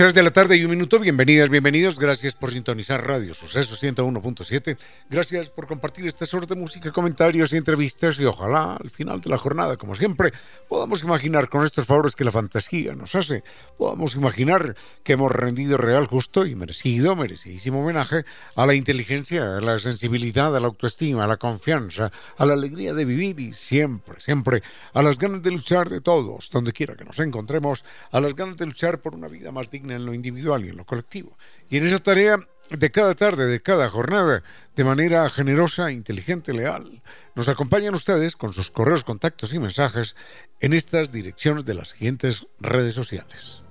3 de la tarde y un minuto, bienvenidas, bienvenidos, gracias por sintonizar Radio Suceso 101.7, gracias por compartir este sorte de música, comentarios y entrevistas. Y ojalá al final de la jornada, como siempre, podamos imaginar con estos favores que la fantasía nos hace, podamos imaginar que hemos rendido real, justo y merecido, merecidísimo homenaje a la inteligencia, a la sensibilidad, a la autoestima, a la confianza, a la alegría de vivir y siempre, siempre a las ganas de luchar de todos, donde quiera que nos encontremos, a las ganas de luchar por una vida más digna en lo individual y en lo colectivo. Y en esa tarea de cada tarde, de cada jornada, de manera generosa, inteligente, leal, nos acompañan ustedes con sus correos, contactos y mensajes en estas direcciones de las siguientes redes sociales.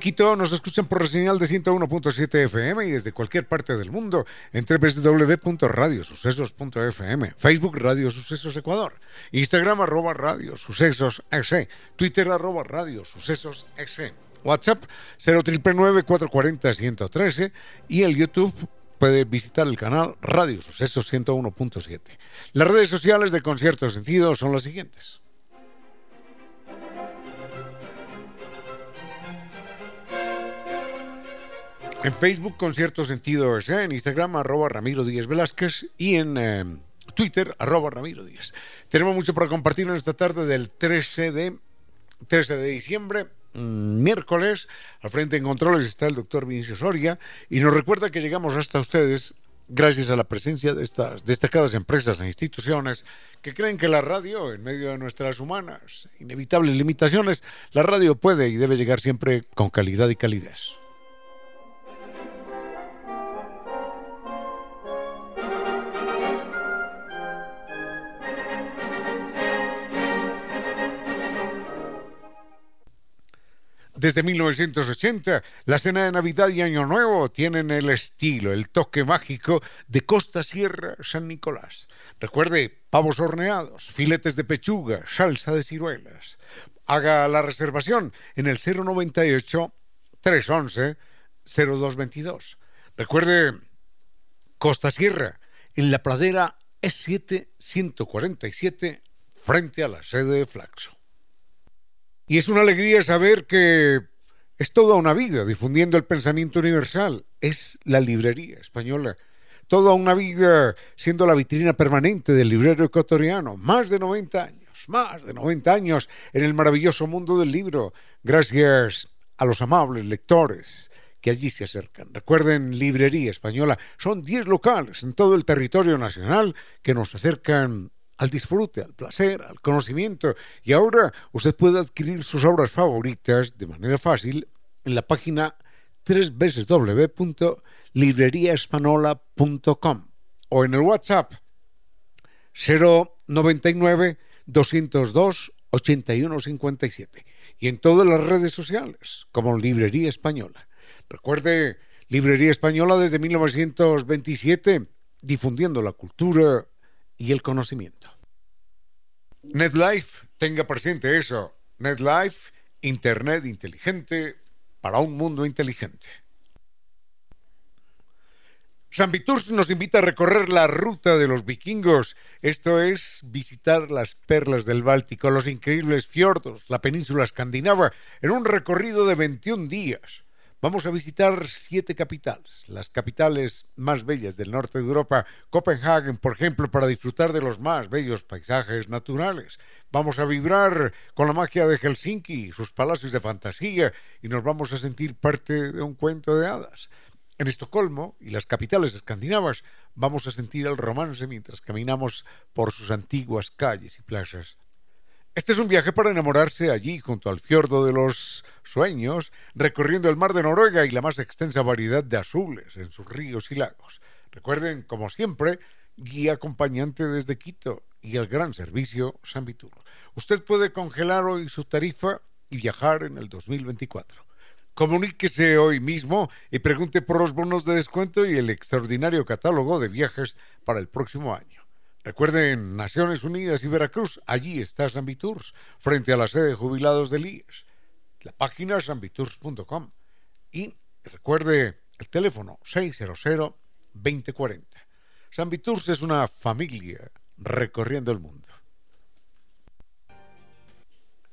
Quito nos escuchan por la señal de 101.7 FM y desde cualquier parte del mundo en www.radiosucesos.fm, Facebook Radio Sucesos Ecuador, Instagram arroba Radio Sucesos Twitter arroba Radio Sucesos WhatsApp 440 113 y el YouTube puede visitar el canal Radio Sucesos 101.7. Las redes sociales de Concierto Sentido son las siguientes. En Facebook, Concierto Sentido en Instagram, arroba Ramiro Díaz Velázquez y en eh, Twitter, arroba Ramiro Díaz. Tenemos mucho para compartir en esta tarde del 13 de, 13 de diciembre, mm, miércoles. Al frente en controles está el doctor Vinicio Soria y nos recuerda que llegamos hasta ustedes gracias a la presencia de estas destacadas empresas e instituciones que creen que la radio, en medio de nuestras humanas, inevitables limitaciones, la radio puede y debe llegar siempre con calidad y calidez. Desde 1980, la cena de Navidad y Año Nuevo tienen el estilo, el toque mágico de Costa Sierra San Nicolás. Recuerde, pavos horneados, filetes de pechuga, salsa de ciruelas. Haga la reservación en el 098 311 0222. Recuerde, Costa Sierra, en la pradera E7 147, frente a la sede de Flaxo. Y es una alegría saber que es toda una vida difundiendo el pensamiento universal. Es la librería española. Toda una vida siendo la vitrina permanente del librero ecuatoriano. Más de 90 años, más de 90 años en el maravilloso mundo del libro. Gracias a los amables lectores que allí se acercan. Recuerden, Librería Española, son 10 locales en todo el territorio nacional que nos acercan al disfrute, al placer, al conocimiento. Y ahora usted puede adquirir sus obras favoritas de manera fácil en la página www.libreriaespanola.com o en el WhatsApp 099 202 8157 y en todas las redes sociales como Librería Española. Recuerde, Librería Española desde 1927 difundiendo la cultura, y el conocimiento. NetLife, tenga presente eso. NetLife, Internet inteligente para un mundo inteligente. San Viturs nos invita a recorrer la ruta de los vikingos, esto es visitar las perlas del Báltico, los increíbles fiordos, la península escandinava, en un recorrido de 21 días. Vamos a visitar siete capitales, las capitales más bellas del norte de Europa, Copenhague, por ejemplo, para disfrutar de los más bellos paisajes naturales. Vamos a vibrar con la magia de Helsinki, sus palacios de fantasía, y nos vamos a sentir parte de un cuento de hadas. En Estocolmo y las capitales escandinavas vamos a sentir el romance mientras caminamos por sus antiguas calles y plazas. Este es un viaje para enamorarse allí, junto al fiordo de los sueños, recorriendo el mar de Noruega y la más extensa variedad de azules en sus ríos y lagos. Recuerden, como siempre, guía acompañante desde Quito y el gran servicio San Vitur. Usted puede congelar hoy su tarifa y viajar en el 2024. Comuníquese hoy mismo y pregunte por los bonos de descuento y el extraordinario catálogo de viajes para el próximo año. Recuerden, Naciones Unidas y Veracruz, allí está Sanvitours, frente a la sede de jubilados del IES. La página sanvitours.com. Y recuerde el teléfono 600-2040. Sanvitours es una familia recorriendo el mundo.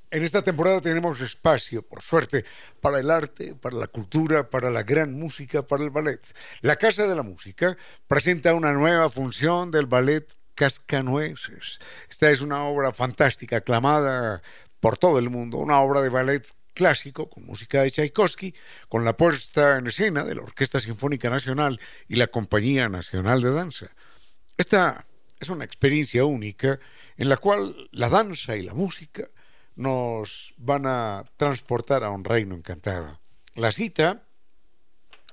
En esta temporada tenemos espacio, por suerte, para el arte, para la cultura, para la gran música, para el ballet. La Casa de la Música presenta una nueva función del ballet Cascanueces. Esta es una obra fantástica, aclamada por todo el mundo, una obra de ballet clásico con música de Tchaikovsky, con la puesta en escena de la Orquesta Sinfónica Nacional y la Compañía Nacional de Danza. Esta es una experiencia única en la cual la danza y la música nos van a transportar a un reino encantado. La cita,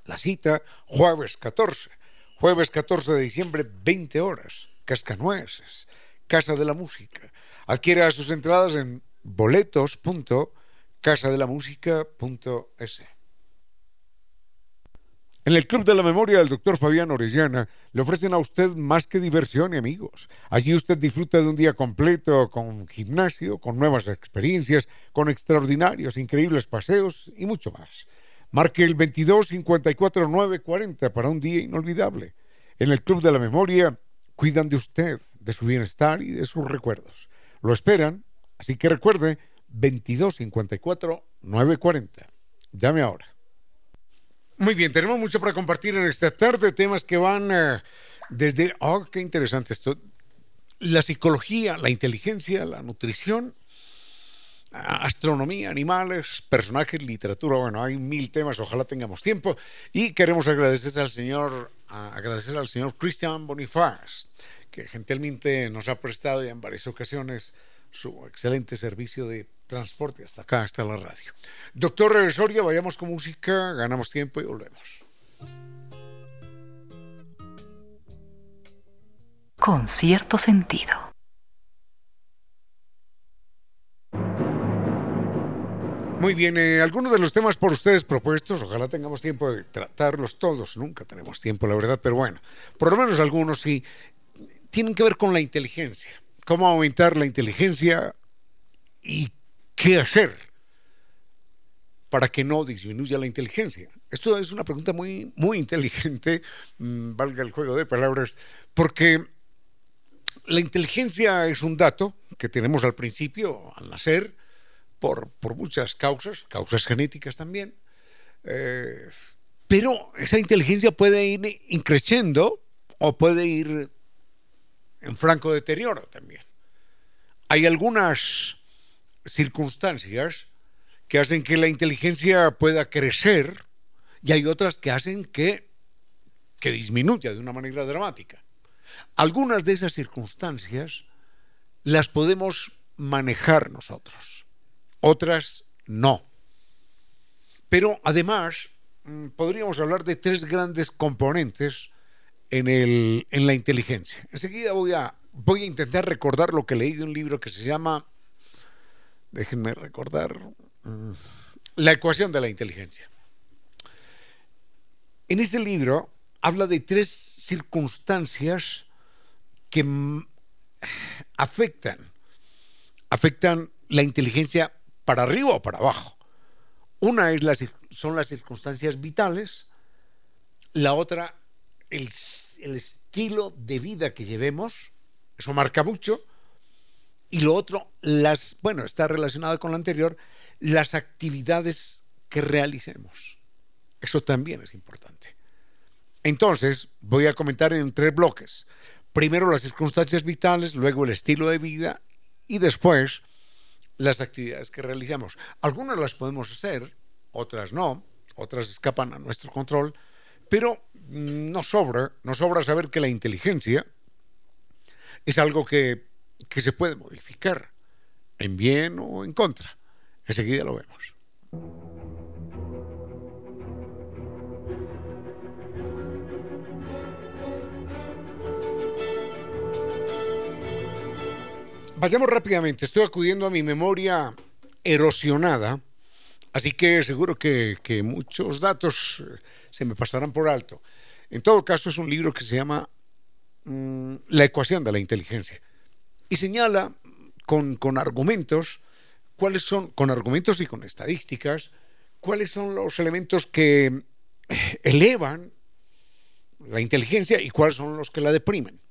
la cita, jueves 14, jueves 14 de diciembre, 20 horas. Cascanueces, Casa de la Música. Adquiera sus entradas en boletos.casadelamusica.es. En el Club de la Memoria del Dr. Fabián Orellana le ofrecen a usted más que diversión y amigos. Allí usted disfruta de un día completo con gimnasio, con nuevas experiencias, con extraordinarios, increíbles paseos y mucho más. Marque el 22 54 940 para un día inolvidable. En el Club de la Memoria cuidan de usted, de su bienestar y de sus recuerdos. Lo esperan, así que recuerde 2254 940. Llame ahora. Muy bien, tenemos mucho para compartir en esta tarde, temas que van eh, desde, oh, qué interesante esto, la psicología, la inteligencia, la nutrición, astronomía, animales, personajes, literatura, bueno, hay mil temas, ojalá tengamos tiempo y queremos agradecer al señor agradecer al señor Christian Bonifaz, que gentilmente nos ha prestado ya en varias ocasiones su excelente servicio de transporte hasta acá, hasta la radio. Doctor Soria, vayamos con música, ganamos tiempo y volvemos. Con cierto sentido. Muy bien, eh, algunos de los temas por ustedes propuestos, ojalá tengamos tiempo de tratarlos todos, nunca tenemos tiempo, la verdad, pero bueno, por lo menos algunos sí, tienen que ver con la inteligencia, cómo aumentar la inteligencia y qué hacer para que no disminuya la inteligencia. Esto es una pregunta muy, muy inteligente, mm, valga el juego de palabras, porque la inteligencia es un dato que tenemos al principio, al nacer, por, muchas causas, causas genéticas también, eh, pero esa inteligencia puede ir increciendo o puede ir en franco deterioro también. Hay algunas circunstancias que hacen que la inteligencia pueda crecer y hay otras que hacen que, que disminuya de una manera dramática. Algunas de esas circunstancias las podemos manejar nosotros otras no. Pero además mm, podríamos hablar de tres grandes componentes en, el, en la inteligencia. Enseguida voy a, voy a intentar recordar lo que leí de un libro que se llama, déjenme recordar, mm, La ecuación de la inteligencia. En ese libro habla de tres circunstancias que mm, afectan, afectan la inteligencia para arriba o para abajo. Una es la, son las circunstancias vitales, la otra el, el estilo de vida que llevemos, eso marca mucho, y lo otro, las, bueno, está relacionado con lo anterior, las actividades que realicemos. Eso también es importante. Entonces, voy a comentar en tres bloques. Primero las circunstancias vitales, luego el estilo de vida y después las actividades que realizamos. Algunas las podemos hacer, otras no, otras escapan a nuestro control, pero no sobra, no sobra saber que la inteligencia es algo que, que se puede modificar en bien o en contra. Enseguida lo vemos. Vayamos rápidamente. Estoy acudiendo a mi memoria erosionada, así que seguro que, muchos datos eh, se me pasarán por alto. En todo caso, es un libro que se llama mm, La ecuación de la inteligencia y señala con, con argumentos cuáles son, con argumentos y con estadísticas, cuáles son los elementos que eh, elevan la inteligencia y cuáles son los que la deprimen.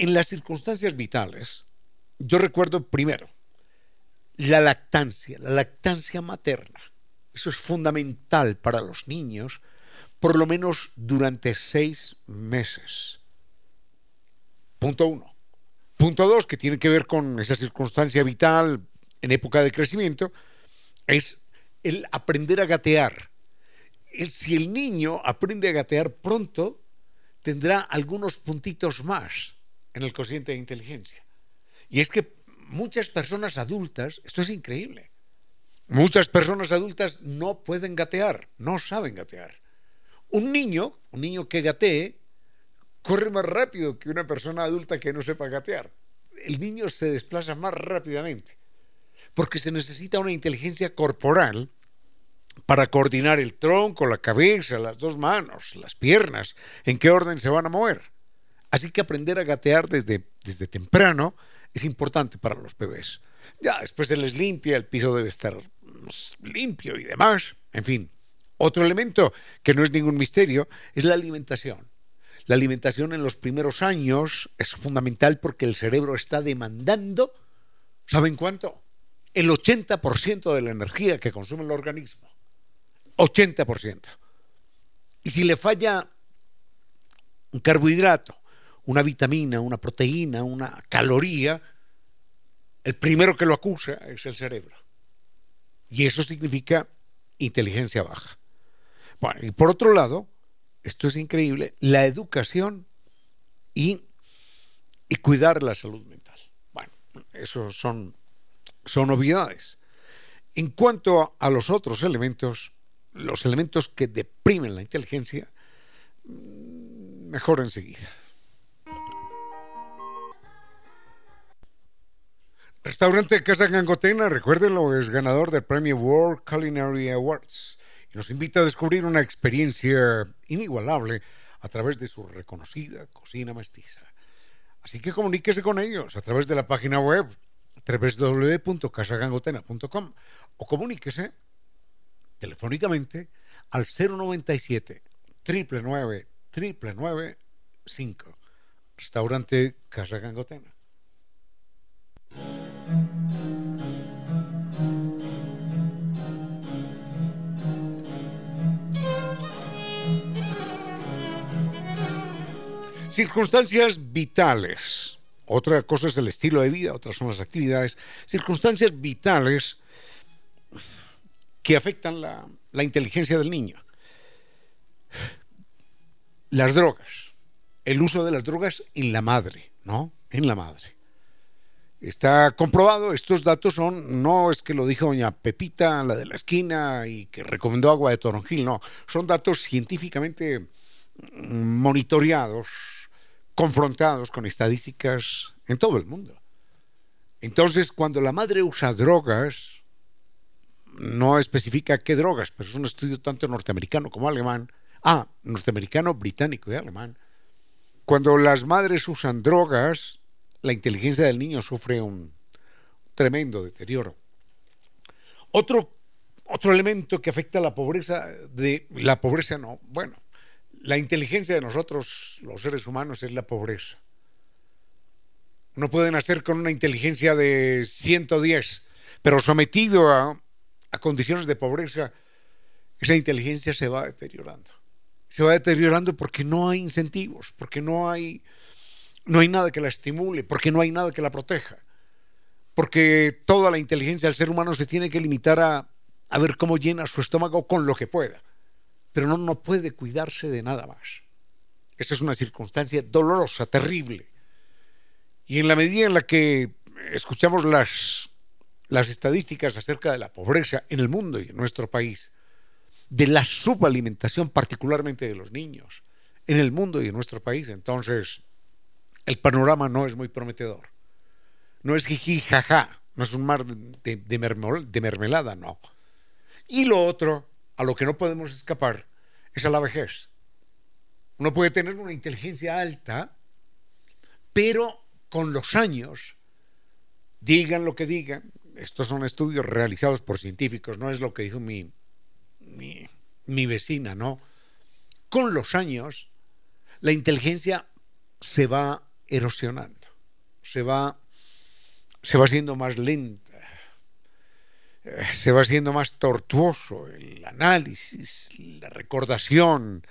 En las circunstancias vitales, yo recuerdo primero la lactancia, la lactancia materna. Eso es fundamental para los niños, por lo menos durante seis meses. Punto uno. Punto dos, que tiene que ver con esa circunstancia vital en época de crecimiento, es el aprender a gatear. si el niño aprende a gatear pronto, tendrá algunos puntitos más en el cociente de inteligencia. Y es que muchas personas adultas, esto es increíble, muchas personas adultas no pueden gatear, no saben gatear. Un niño, un niño que gatee, corre más rápido que una persona adulta que no sepa gatear. El niño se desplaza más rápidamente, porque se necesita una inteligencia corporal para coordinar el tronco, la cabeza, las dos manos, las piernas, en qué orden se van a mover. Así que aprender a gatear desde, desde temprano es importante para los bebés. Ya después se les limpia, el piso debe estar limpio y demás. En fin, otro elemento que no es ningún misterio es la alimentación. La alimentación en los primeros años es fundamental porque el cerebro está demandando, ¿saben cuánto? El 80% de la energía que consume el organismo. 80%. Y si le falla un carbohidrato, una vitamina, una proteína, una caloría, el primero que lo acusa es el cerebro. Y eso significa inteligencia baja. Bueno, y por otro lado, esto es increíble, la educación y, y cuidar la salud mental. Bueno, eso son, son obviedades. En cuanto a los otros elementos, los elementos que deprimen la inteligencia, mejor enseguida. Restaurante Casa Gangotena, recuérdenlo, es ganador del premio World Culinary Awards y nos invita a descubrir una experiencia inigualable a través de su reconocida cocina mestiza. Así que comuníquese con ellos a través de la página web www.casagangotena.com o comuníquese telefónicamente al 097 999 995 Restaurante Casa Gangotena. Circunstancias vitales. Otra cosa es el estilo de vida, otras son las actividades. Circunstancias vitales que afectan la, la inteligencia del niño. Las drogas. El uso de las drogas en la madre, ¿no? En la madre. Está comprobado, estos datos son, no es que lo dijo doña Pepita, la de la esquina, y que recomendó agua de toronjil, no, son datos científicamente monitoreados, confrontados con estadísticas en todo el mundo. Entonces, cuando la madre usa drogas, no especifica qué drogas, pero es un estudio tanto norteamericano como alemán, ah, norteamericano, británico y alemán, cuando las madres usan drogas, la inteligencia del niño sufre un tremendo deterioro. Otro, otro elemento que afecta a la pobreza, de, la pobreza no, bueno, la inteligencia de nosotros, los seres humanos, es la pobreza. No pueden hacer con una inteligencia de 110, pero sometido a, a condiciones de pobreza, esa inteligencia se va deteriorando. Se va deteriorando porque no hay incentivos, porque no hay no hay nada que la estimule, porque no hay nada que la proteja, porque toda la inteligencia del ser humano se tiene que limitar a, a ver cómo llena su estómago con lo que pueda, pero no, no puede cuidarse de nada más. Esa es una circunstancia dolorosa, terrible. Y en la medida en la que escuchamos las, las estadísticas acerca de la pobreza en el mundo y en nuestro país, de la subalimentación particularmente de los niños en el mundo y en nuestro país, entonces el panorama no es muy prometedor. No es jiji, jaja, no es un mar de, de mermelada, no. Y lo otro, a lo que no podemos escapar, es a la vejez. Uno puede tener una inteligencia alta, pero con los años, digan lo que digan, estos son estudios realizados por científicos, no es lo que dijo mi, mi, vecina, ¿no? Con los años, la inteligencia se va erosionando, se va, se va haciendo más lenta, se va haciendo más tortuoso el análisis, la recordación,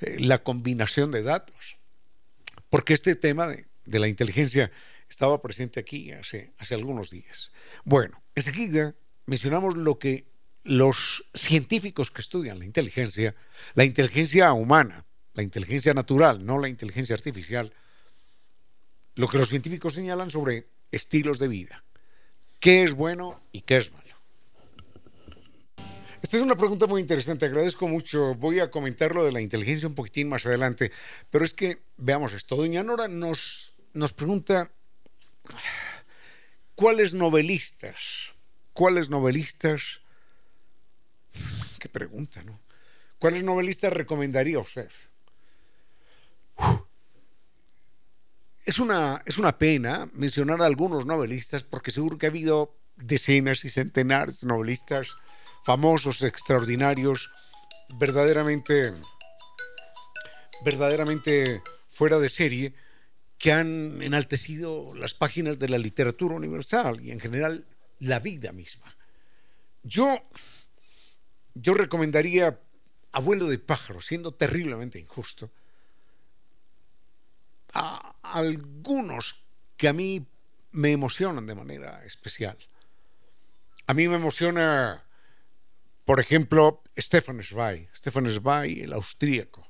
eh, la combinación de datos. Porque este tema de, de la inteligencia estaba presente aquí hace, hace algunos días. Bueno, enseguida mencionamos lo que los científicos que estudian la inteligencia, la inteligencia humana, la inteligencia natural, no la inteligencia artificial, lo que los científicos señalan sobre estilos de vida. ¿Qué es bueno y qué es malo? Esta es una pregunta muy interesante, agradezco mucho. Voy a comentar lo de la inteligencia un poquitín más adelante, pero es que veamos esto. Doña Nora nos, nos pregunta ¿Cuáles novelistas? ¿Cuáles novelistas? Qué pregunta, ¿no? ¿Cuáles novelistas recomendaría usted? Es una, es una pena mencionar a algunos novelistas porque seguro que ha habido decenas y centenares de novelistas famosos, extraordinarios, verdaderamente, verdaderamente fuera de serie, que han enaltecido las páginas de la literatura universal y en general la vida misma. Yo, yo recomendaría Abuelo de pájaro, siendo terriblemente injusto, a algunos que a mí me emocionan de manera especial. A mí me emociona, por ejemplo, Stefan Zweig, Stefan Zweig, el austríaco.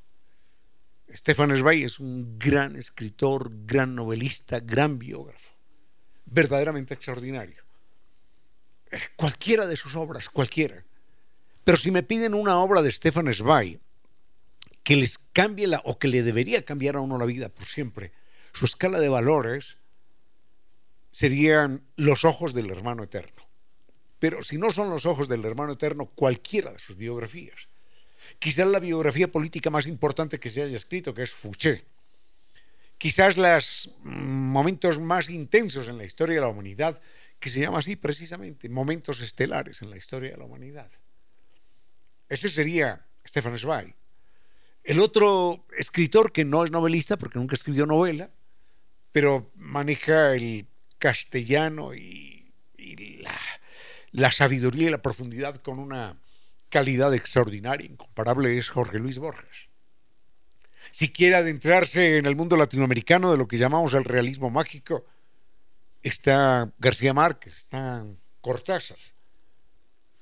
Stefan Zweig es un gran escritor, gran novelista, gran biógrafo, verdaderamente extraordinario. Eh, cualquiera de sus obras, cualquiera. Pero si me piden una obra de Stefan Zweig que les cambie la, o que le debería cambiar a uno la vida por siempre, su escala de valores serían los ojos del hermano eterno. Pero si no son los ojos del hermano eterno, cualquiera de sus biografías quizás la biografía política más importante que se haya escrito, que es Fouché. Quizás los momentos más intensos en la historia de la humanidad, que se llama así precisamente, momentos estelares en la historia de la humanidad. Ese sería Stefan Zweig. El otro escritor que no es novelista, porque nunca escribió novela, pero maneja el castellano y, la sabiduría y la profundidad con una calidad extraordinaria, incomparable, es Jorge Luis Borges. Si quiere adentrarse en el mundo latinoamericano de lo que llamamos el realismo mágico, está García Márquez, está Cortázar.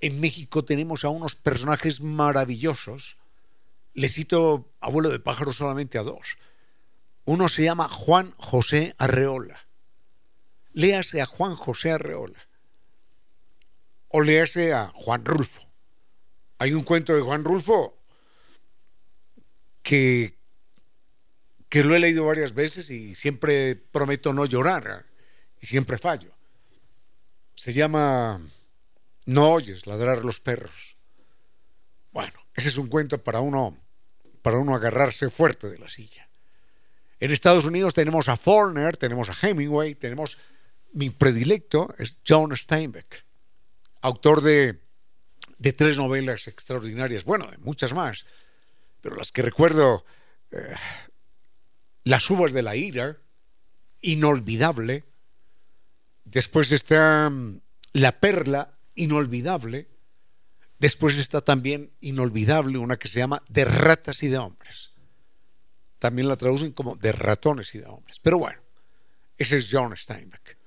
En México tenemos a unos personajes maravillosos. Le cito, abuelo de pájaro, solamente a dos. Uno se llama Juan José Arreola. Léase a Juan José Arreola. O léase a Juan Rulfo. Hay un cuento de Juan Rulfo que, que lo he leído varias veces y siempre prometo no llorar y siempre fallo. Se llama No oyes ladrar los perros. Bueno, ese es un cuento para uno, para uno agarrarse fuerte de la silla. En Estados Unidos tenemos a Faulkner, tenemos a Hemingway, tenemos mi predilecto es John Steinbeck, autor de de tres novelas extraordinarias, bueno, de muchas más, pero las que recuerdo, eh, Las uvas de la ira, inolvidable, después está mm, La perla, inolvidable, después está también inolvidable una que se llama De ratas y de hombres. También la traducen como De ratones y de hombres. Pero bueno, ese es John Steinbeck.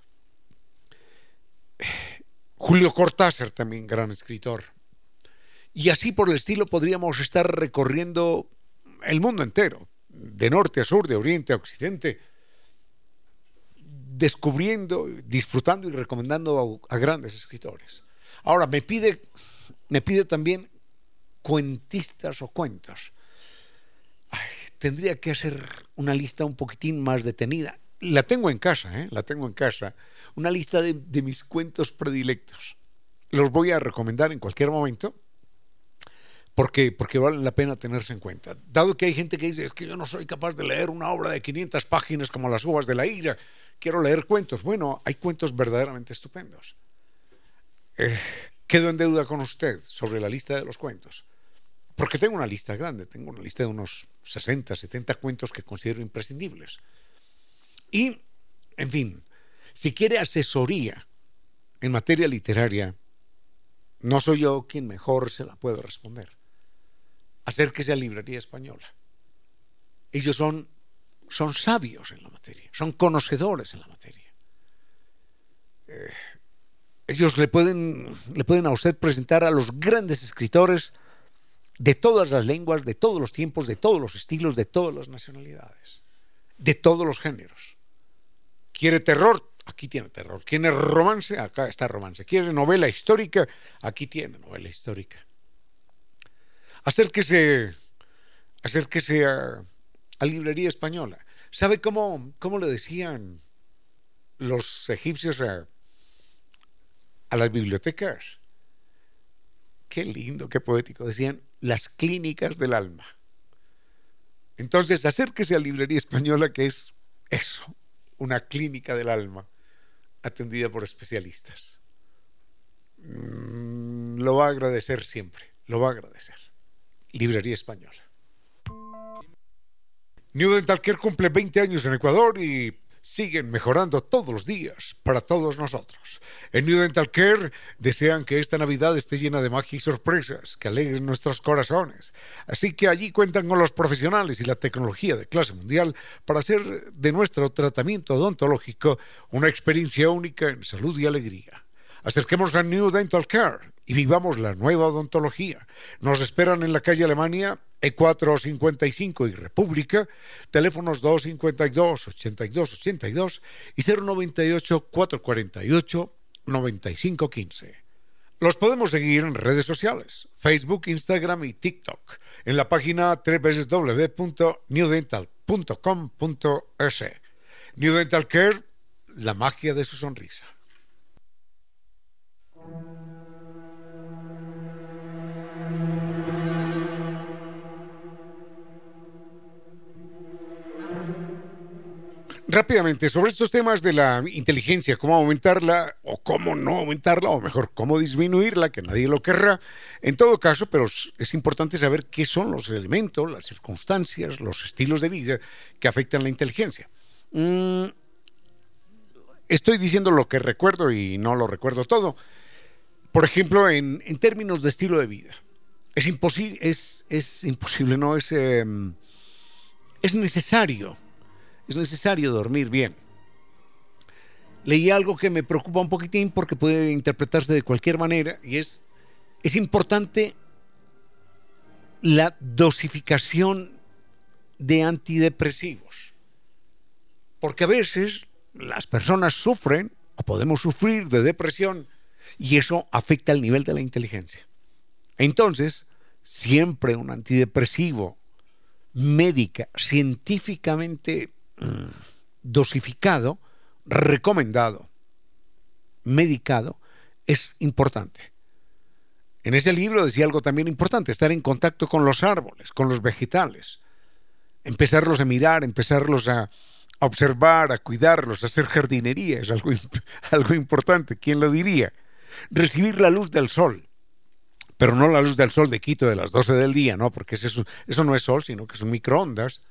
Julio Cortázar, también gran escritor. Y así por el estilo podríamos estar recorriendo el mundo entero, de norte a sur, de oriente a occidente, descubriendo, disfrutando y recomendando a, grandes escritores. Ahora, me pide, me pide también cuentistas o cuentos. tendría que hacer una lista un poquitín más detenida. La tengo en casa, ¿eh? la tengo en casa. Una lista de, mis cuentos predilectos. Los voy a recomendar en cualquier momento porque, porque valen la pena tenerse en cuenta. Dado que hay gente que dice, es que yo no soy capaz de leer una obra de 500 páginas como las uvas de la ira, quiero leer cuentos. Bueno, hay cuentos verdaderamente estupendos. Eh, quedo en deuda con usted sobre la lista de los cuentos, porque tengo una lista grande, tengo una lista de unos 60, 70 cuentos que considero imprescindibles. Y, en fin, si quiere asesoría en materia literaria, no soy yo quien mejor se la puede responder acérquese a Librería Española. Ellos son, son sabios en la materia, son conocedores en la materia. Eh, ellos le pueden, le pueden a usted presentar a los grandes escritores de todas las lenguas, de todos los tiempos, de todos los estilos, de todas las nacionalidades, de todos los géneros. ¿Quiere terror? Aquí tiene terror. ¿Quiere romance? Acá está romance. ¿Quiere novela histórica? Aquí tiene novela histórica acérquese, acérquese a, a librería española. ¿Sabe cómo, cómo le decían los egipcios a, a las bibliotecas? Qué lindo, qué poético. Decían las clínicas del alma. Entonces, acérquese a Librería Española, que es eso, una clínica del alma atendida por especialistas. Mm, lo va a agradecer siempre, lo va a agradecer. Librería Española. New Dental Care cumple 20 años en Ecuador y siguen mejorando todos los días para todos nosotros. En New Dental Care desean que esta Navidad esté llena de magia y sorpresas, que alegren nuestros corazones. Así que allí cuentan con los profesionales y la tecnología de clase mundial para hacer de nuestro tratamiento odontológico una experiencia única en salud y alegría. Acerquemos a New Dental Care y vivamos la nueva odontología. Nos esperan en la calle Alemania, E455 y República, teléfonos 252 82 82 y 098 448 9515. Los podemos seguir en redes sociales, Facebook, Instagram y TikTok, en la página www.newdental.com.es. New Dental Care, la magia de su sonrisa. Rápidamente, sobre estos temas de la inteligencia, cómo aumentarla o cómo no aumentarla, o mejor, cómo disminuirla, que nadie lo querrá. En todo caso, pero es importante saber qué son los elementos, las circunstancias, los estilos de vida que afectan la inteligencia. Mm, estoy diciendo lo que recuerdo y no lo recuerdo todo. Por ejemplo, en, términos de estilo de vida. Es imposible, es, es imposible, no es, em, es necesario es necesario dormir bien. Leí algo que me preocupa un poquitín porque puede interpretarse de cualquier manera y es, es importante la dosificación de antidepresivos. Porque a veces las personas sufren o podemos sufrir de depresión y eso afecta el nivel de la inteligencia. Entonces, siempre un antidepresivo médica, científicamente dosificado, recomendado, medicado, es importante. En ese libro decía algo también importante, estar en contacto con los árboles, con los vegetales, empezarlos a mirar, empezarlos a, observar, a cuidarlos, a hacer jardinería, es algo, importante, ¿quién lo diría? Recibir la luz del sol, pero no la luz del sol de Quito de las 12 del día, ¿no? Porque eso, eso no es sol, sino que son microondas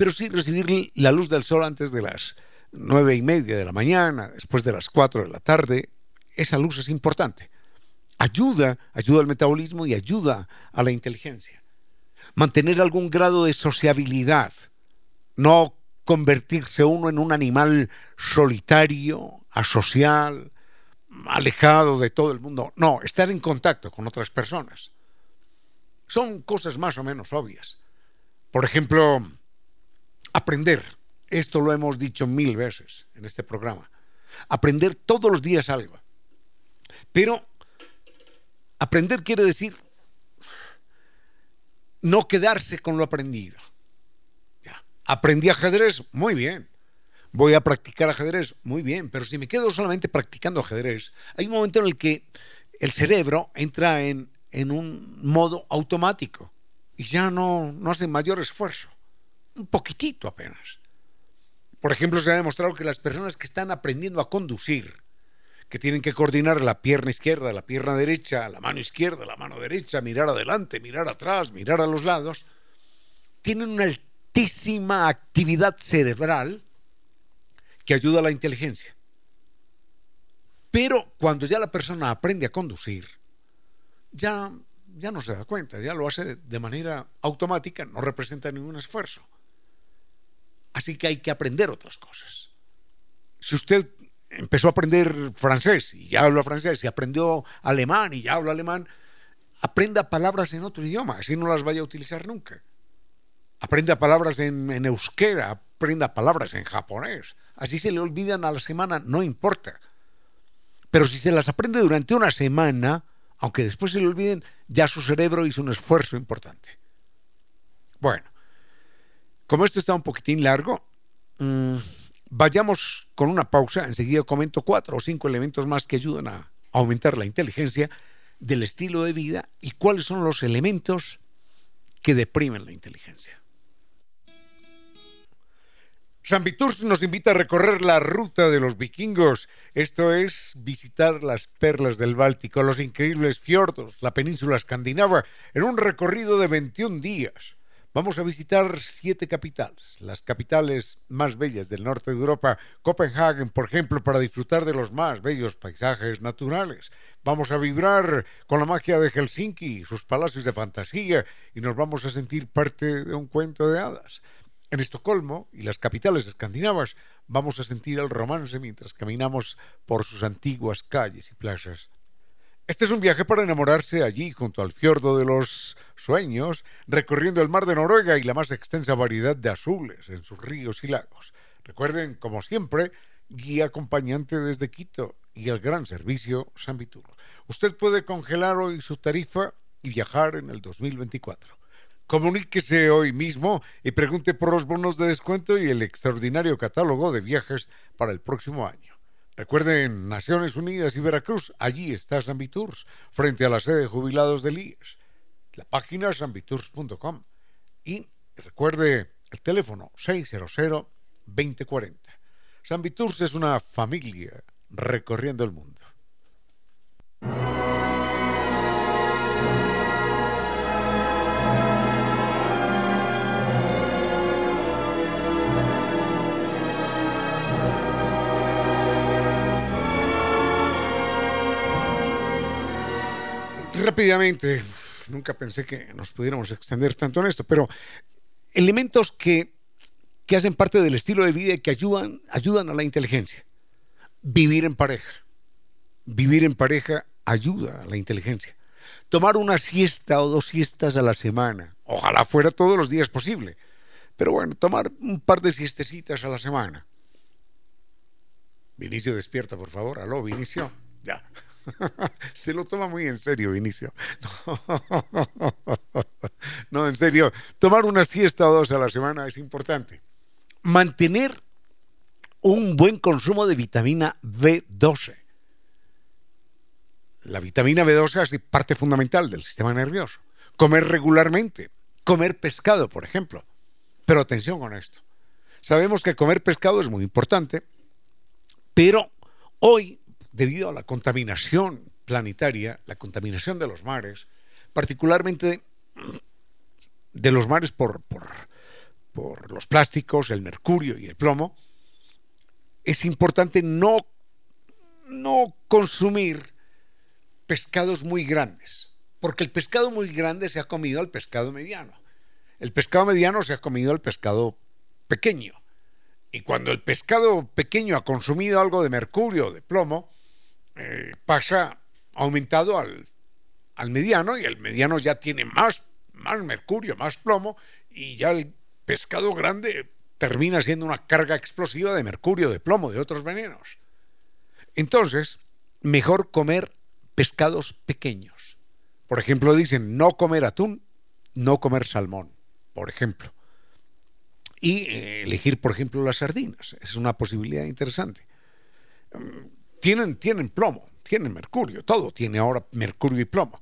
pero sí recibir la luz del sol antes de las nueve y media de la mañana, después de las cuatro de la tarde, esa luz es importante. Ayuda, ayuda al metabolismo y ayuda a la inteligencia. Mantener algún grado de sociabilidad, no convertirse uno en un animal solitario, asocial, alejado de todo el mundo. No, estar en contacto con otras personas. Son cosas más o menos obvias. Por ejemplo, aprender, Esto lo hemos dicho mil veces en este programa. Aprender todos los días algo. Pero aprender quiere decir no quedarse con lo aprendido. Ya. Aprendí ajedrez, muy bien. Voy a practicar ajedrez, muy bien. Pero si me quedo solamente practicando ajedrez, hay un momento en el que el cerebro entra en, en un modo automático y ya no, no hace mayor esfuerzo. Un poquitito apenas. Por ejemplo, se ha demostrado que las personas que están aprendiendo a conducir, que tienen que coordinar la pierna izquierda, la pierna derecha, la mano izquierda, la mano derecha, mirar adelante, mirar atrás, mirar a los lados, tienen una altísima actividad cerebral que ayuda a la inteligencia. Pero cuando ya la persona aprende a conducir, ya, ya no se da cuenta, ya lo hace de manera automática, no representa ningún esfuerzo. Así que hay que aprender otras cosas. Si usted empezó a aprender francés y ya habla francés, y aprendió alemán y ya habla alemán, aprenda palabras en otro idioma, así no las vaya a utilizar nunca. Aprenda palabras en, en euskera, aprenda palabras en japonés. Así se le olvidan a la semana, no importa. Pero si se las aprende durante una semana, aunque después se le olviden, ya su cerebro hizo un esfuerzo importante. Bueno, como esto está un poquitín largo, mmm, Vayamos con una pausa, enseguida comento cuatro o cinco elementos más que ayudan a aumentar la inteligencia del estilo de vida y cuáles son los elementos que deprimen la inteligencia. San Viturs nos invita a recorrer la ruta de los vikingos, esto es visitar las perlas del Báltico, los increíbles fiordos, la península escandinava, en un recorrido de 21 días. Vamos a visitar siete capitales, las capitales más bellas del norte de Europa, Copenhague, por ejemplo, para disfrutar de los más bellos paisajes naturales. Vamos a vibrar con la magia de Helsinki, sus palacios de fantasía, y nos vamos a sentir parte de un cuento de hadas. En Estocolmo y las capitales escandinavas vamos a sentir el romance mientras caminamos por sus antiguas calles y plazas. Este es un viaje para enamorarse allí, junto al fiordo de los sueños, recorriendo el mar de Noruega y la más extensa variedad de azules en sus ríos y lagos. Recuerden, como siempre, guía acompañante desde Quito y el gran servicio San Vitur. Usted puede congelar hoy su tarifa y viajar en el 2024. Comuníquese hoy mismo y pregunte por los bonos de descuento y el extraordinario catálogo de viajes para el próximo año. Recuerden, Naciones Unidas y Veracruz, allí está San frente a la sede de jubilados del IES. La página sanviturs.com. Y recuerde el teléfono 600-2040. San es una familia recorriendo el mundo. Rápidamente, nunca pensé que nos pudiéramos extender tanto en esto, pero elementos que, que hacen parte del estilo de vida y que ayudan, ayudan a la inteligencia. Vivir en pareja. Vivir en pareja ayuda a la inteligencia. Tomar una siesta o dos siestas a la semana. Ojalá fuera todos los días posible. Pero bueno, tomar un par de siestecitas a la semana. Vinicio, despierta, por favor. Aló, Vinicio. Ya. Se lo toma muy en serio, Vinicio. No, en serio. Tomar una siesta o dos a la semana es importante. Mantener un buen consumo de vitamina B12. La vitamina B12 es parte fundamental del sistema nervioso. Comer regularmente. Comer pescado, por ejemplo. Pero atención con esto. Sabemos que comer pescado es muy importante, pero hoy debido a la contaminación planetaria, la contaminación de los mares, particularmente de los mares por, por, los plásticos, el mercurio y el plomo, es importante no, no consumir pescados muy grandes, porque el pescado muy grande se ha comido al pescado mediano. El pescado mediano se ha comido al pescado pequeño. Y cuando el pescado pequeño ha consumido algo de mercurio o de plomo, eh, pasa aumentado al, al, mediano y el mediano ya tiene más, más mercurio, más plomo y ya el pescado grande termina siendo una carga explosiva de mercurio, de plomo, de otros venenos. Entonces, mejor comer pescados pequeños. Por ejemplo, dicen no comer atún, no comer salmón, por ejemplo. Y eh, elegir, por ejemplo, las sardinas. Es una posibilidad interesante. Tienen, tienen plomo, tienen mercurio, todo tiene ahora mercurio y plomo,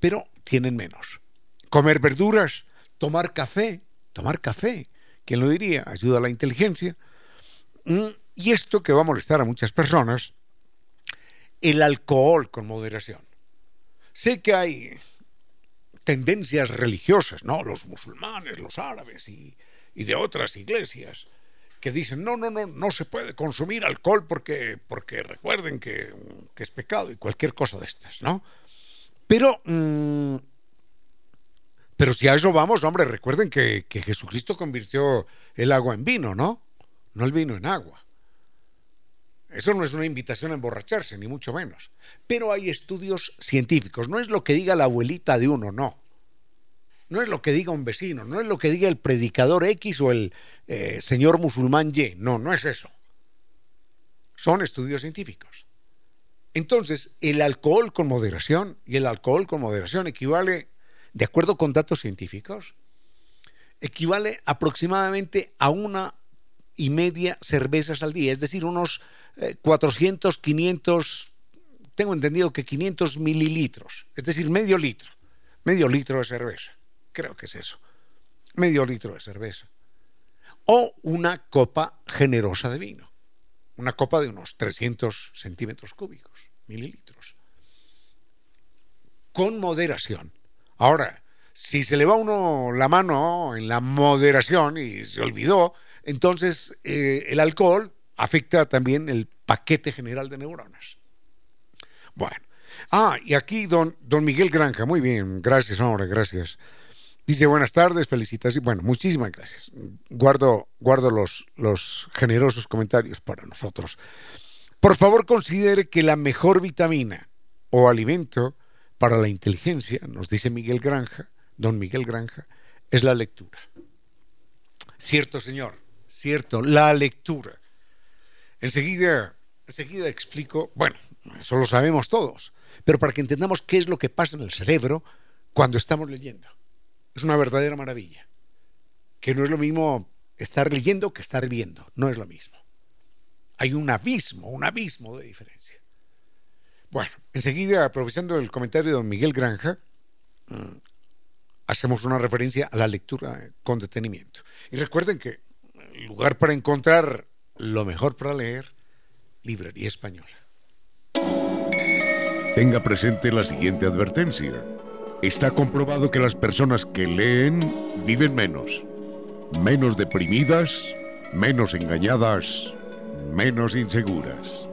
pero tienen menos. Comer verduras, tomar café, tomar café, ¿quién lo diría? Ayuda a la inteligencia. Mm, y esto que va a molestar a muchas personas, el alcohol con moderación. Sé que hay tendencias religiosas, ¿no? Los musulmanes, los árabes y, de otras iglesias que dicen, no, no, no, no se puede consumir alcohol porque, porque recuerden que, es pecado y cualquier cosa de estas, ¿no? Pero mm, pero si a eso vamos, hombre, recuerden que, Jesucristo convirtió el agua en vino, ¿no? No el vino en agua. Eso no es una invitación a emborracharse, ni mucho menos. Pero hay estudios científicos. No es lo que diga la abuelita de uno, no. No es lo que diga un vecino, no es lo que diga el predicador X o el eh, señor musulmán Y. No, no es eso. Son estudios científicos. Entonces, el alcohol con moderación, y el alcohol con moderación equivale de acuerdo con datos científicos, equivale aproximadamente a una y media cervezas al día, es decir, unos 400, eh, 500, tengo entendido que 500 mililitros, es decir, medio litro, medio litro de cerveza, creo que es eso, medio litro de cerveza, o una copa generosa de vino, una copa de unos 300 centímetros cúbicos, mililitros, con moderación. Ahora, si se le va uno la mano en la moderación y se olvidó, entonces eh, el alcohol afecta también el paquete general de neuronas. Bueno, ah, y aquí don, don Miguel Granja, muy bien, gracias, hombre, gracias. Dice buenas tardes, felicitaciones. Bueno, muchísimas gracias. Guardo, guardo los, los generosos comentarios para nosotros. Por favor, considere que la mejor vitamina o alimento para la inteligencia, nos dice Miguel Granja, don Miguel Granja, es la lectura. Cierto, señor, cierto, la lectura. Enseguida, enseguida explico, bueno, eso lo sabemos todos, pero para que entendamos qué es lo que pasa en el cerebro cuando estamos leyendo. Es una verdadera maravilla. Que no es lo mismo estar leyendo que estar viendo, no es lo mismo. Hay un abismo, un abismo de diferencia. Bueno, enseguida, aprovechando el comentario de don Miguel Granja, mm, hacemos una referencia a la lectura con detenimiento. Y recuerden que el lugar para encontrar lo mejor para leer, Librería Española. Tenga presente la siguiente advertencia. Está comprobado que las personas que leen viven menos, menos deprimidas, menos engañadas, menos inseguras.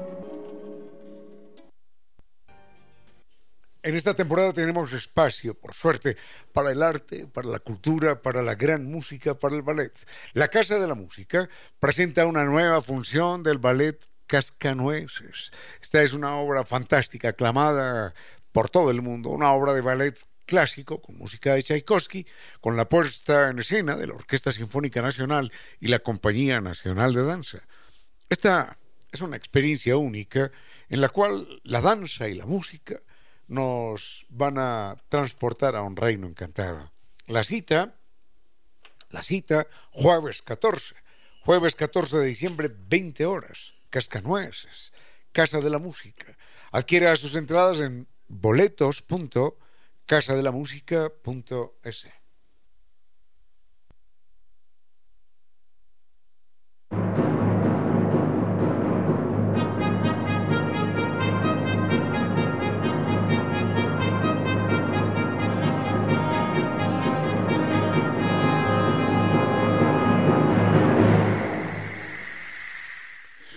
En esta temporada tenemos espacio, por suerte, para el arte, para la cultura, para la gran música, para el ballet. La Casa de la Música presenta una nueva función del ballet Cascanueces. Esta es una obra fantástica, aclamada por todo el mundo, una obra de ballet clásico con música de Tchaikovsky, con la puesta en escena de la Orquesta Sinfónica Nacional y la Compañía Nacional de Danza. Esta es una experiencia única en la cual la danza y la música nos van a transportar a un reino encantado. La cita, la cita, jueves 14, jueves 14 de diciembre, 20 horas, Cascanueces, Casa de la Música. Adquiera sus entradas en boletos.casadelamusica.es.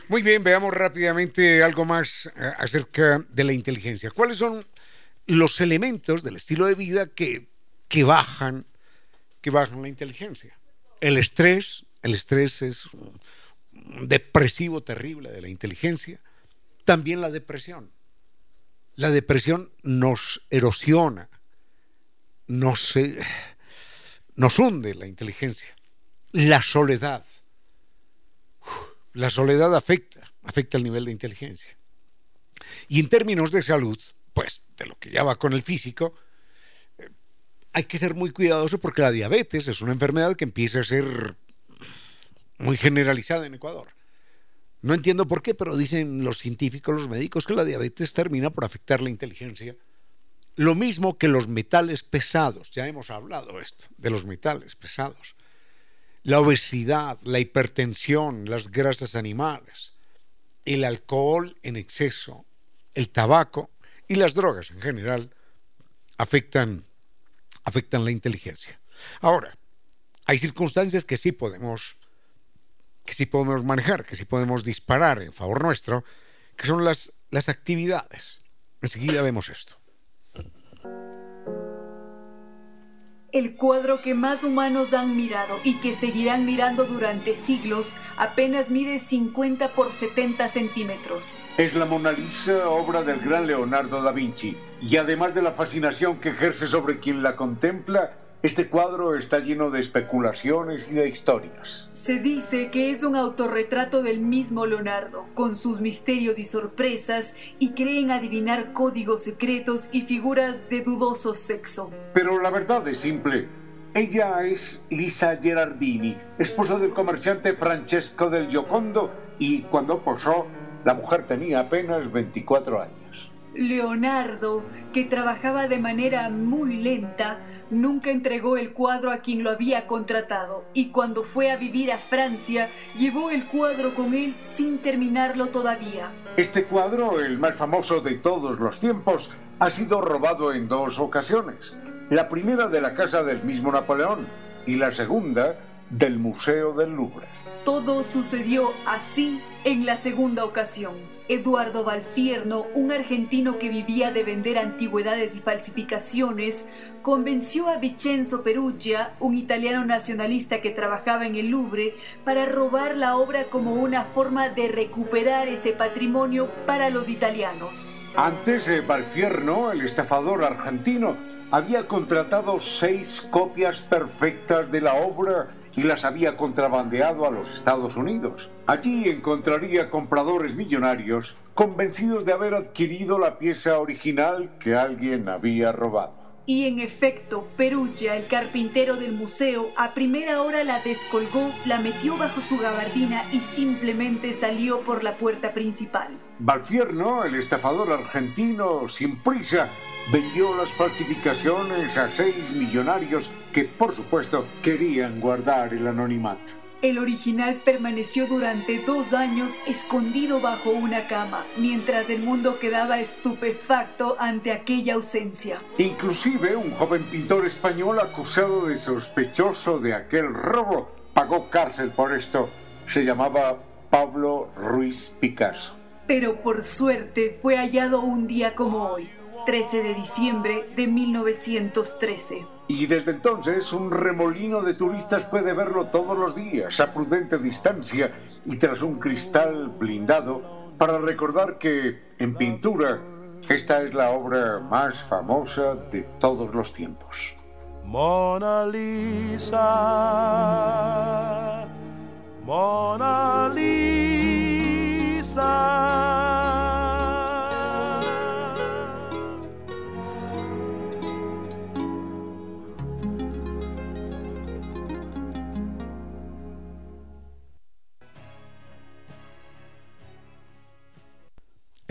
Muy bien, veamos rápidamente algo más eh, acerca de la inteligencia. ¿Cuáles son los elementos del estilo de vida que, que bajan, que bajan la inteligencia? El estrés, el estrés es un depresivo terrible de la inteligencia. También la depresión. La depresión nos erosiona, nos, nos hunde la inteligencia. La soledad la soledad afecta, afecta el nivel de inteligencia. Y en términos de salud, pues de lo que ya va con el físico, eh, hay que ser muy cuidadoso porque la diabetes es una enfermedad que empieza a ser muy generalizada en Ecuador. No entiendo por qué, pero dicen los científicos, los médicos, que la diabetes termina por afectar la inteligencia. Lo mismo que los metales pesados, ya hemos hablado esto, de los metales pesados. La obesidad, la hipertensión, las grasas animales, el alcohol en exceso, el tabaco y las drogas en general afectan, afectan la inteligencia. Ahora, hay circunstancias que sí podemos que sí podemos manejar, que sí podemos disparar en favor nuestro, que son las, las actividades. Enseguida vemos esto. El cuadro que más humanos han mirado y que seguirán mirando durante siglos apenas mide 50 por 70 centímetros. Es la Mona Lisa, obra del gran Leonardo da Vinci, y además de la fascinación que ejerce sobre quien la contempla, este cuadro está lleno de especulaciones y de historias. Se dice que es un autorretrato del mismo Leonardo, con sus misterios y sorpresas, y creen adivinar códigos secretos y figuras de dudoso sexo. Pero la verdad es simple. Ella es Lisa Gerardini, esposa del comerciante Francesco del Giocondo, y cuando posó, la mujer tenía apenas 24 años. Leonardo, que trabajaba de manera muy lenta, nunca entregó el cuadro a quien lo había contratado y cuando fue a vivir a Francia llevó el cuadro con él sin terminarlo todavía. Este cuadro, el más famoso de todos los tiempos, ha sido robado en dos ocasiones. La primera de la casa del mismo Napoleón y la segunda del Museo del Louvre. Todo sucedió así en la segunda ocasión. Eduardo Valfierno, un argentino que vivía de vender antigüedades y falsificaciones, convenció a Vincenzo Perugia, un italiano nacionalista que trabajaba en el Louvre, para robar la obra como una forma de recuperar ese patrimonio para los italianos. Antes, Valfierno, el estafador argentino, había contratado seis copias perfectas de la obra y las había contrabandeado a los Estados Unidos. Allí encontraría compradores millonarios convencidos de haber adquirido la pieza original que alguien había robado. Y en efecto, Perugia, el carpintero del museo, a primera hora la descolgó, la metió bajo su gabardina y simplemente salió por la puerta principal. Valfierno, el estafador argentino, sin prisa, vendió las falsificaciones a seis millonarios que, por supuesto, querían guardar el anonimato. El original permaneció durante dos años escondido bajo una cama, mientras el mundo quedaba estupefacto ante aquella ausencia. Inclusive un joven pintor español acusado de sospechoso de aquel robo pagó cárcel por esto. Se llamaba Pablo Ruiz Picasso. Pero por suerte fue hallado un día como hoy, 13 de diciembre de 1913. Y desde entonces un remolino de turistas puede verlo todos los días a prudente distancia y tras un cristal blindado para recordar que en pintura esta es la obra más famosa de todos los tiempos. Mona Lisa, Mona Lisa.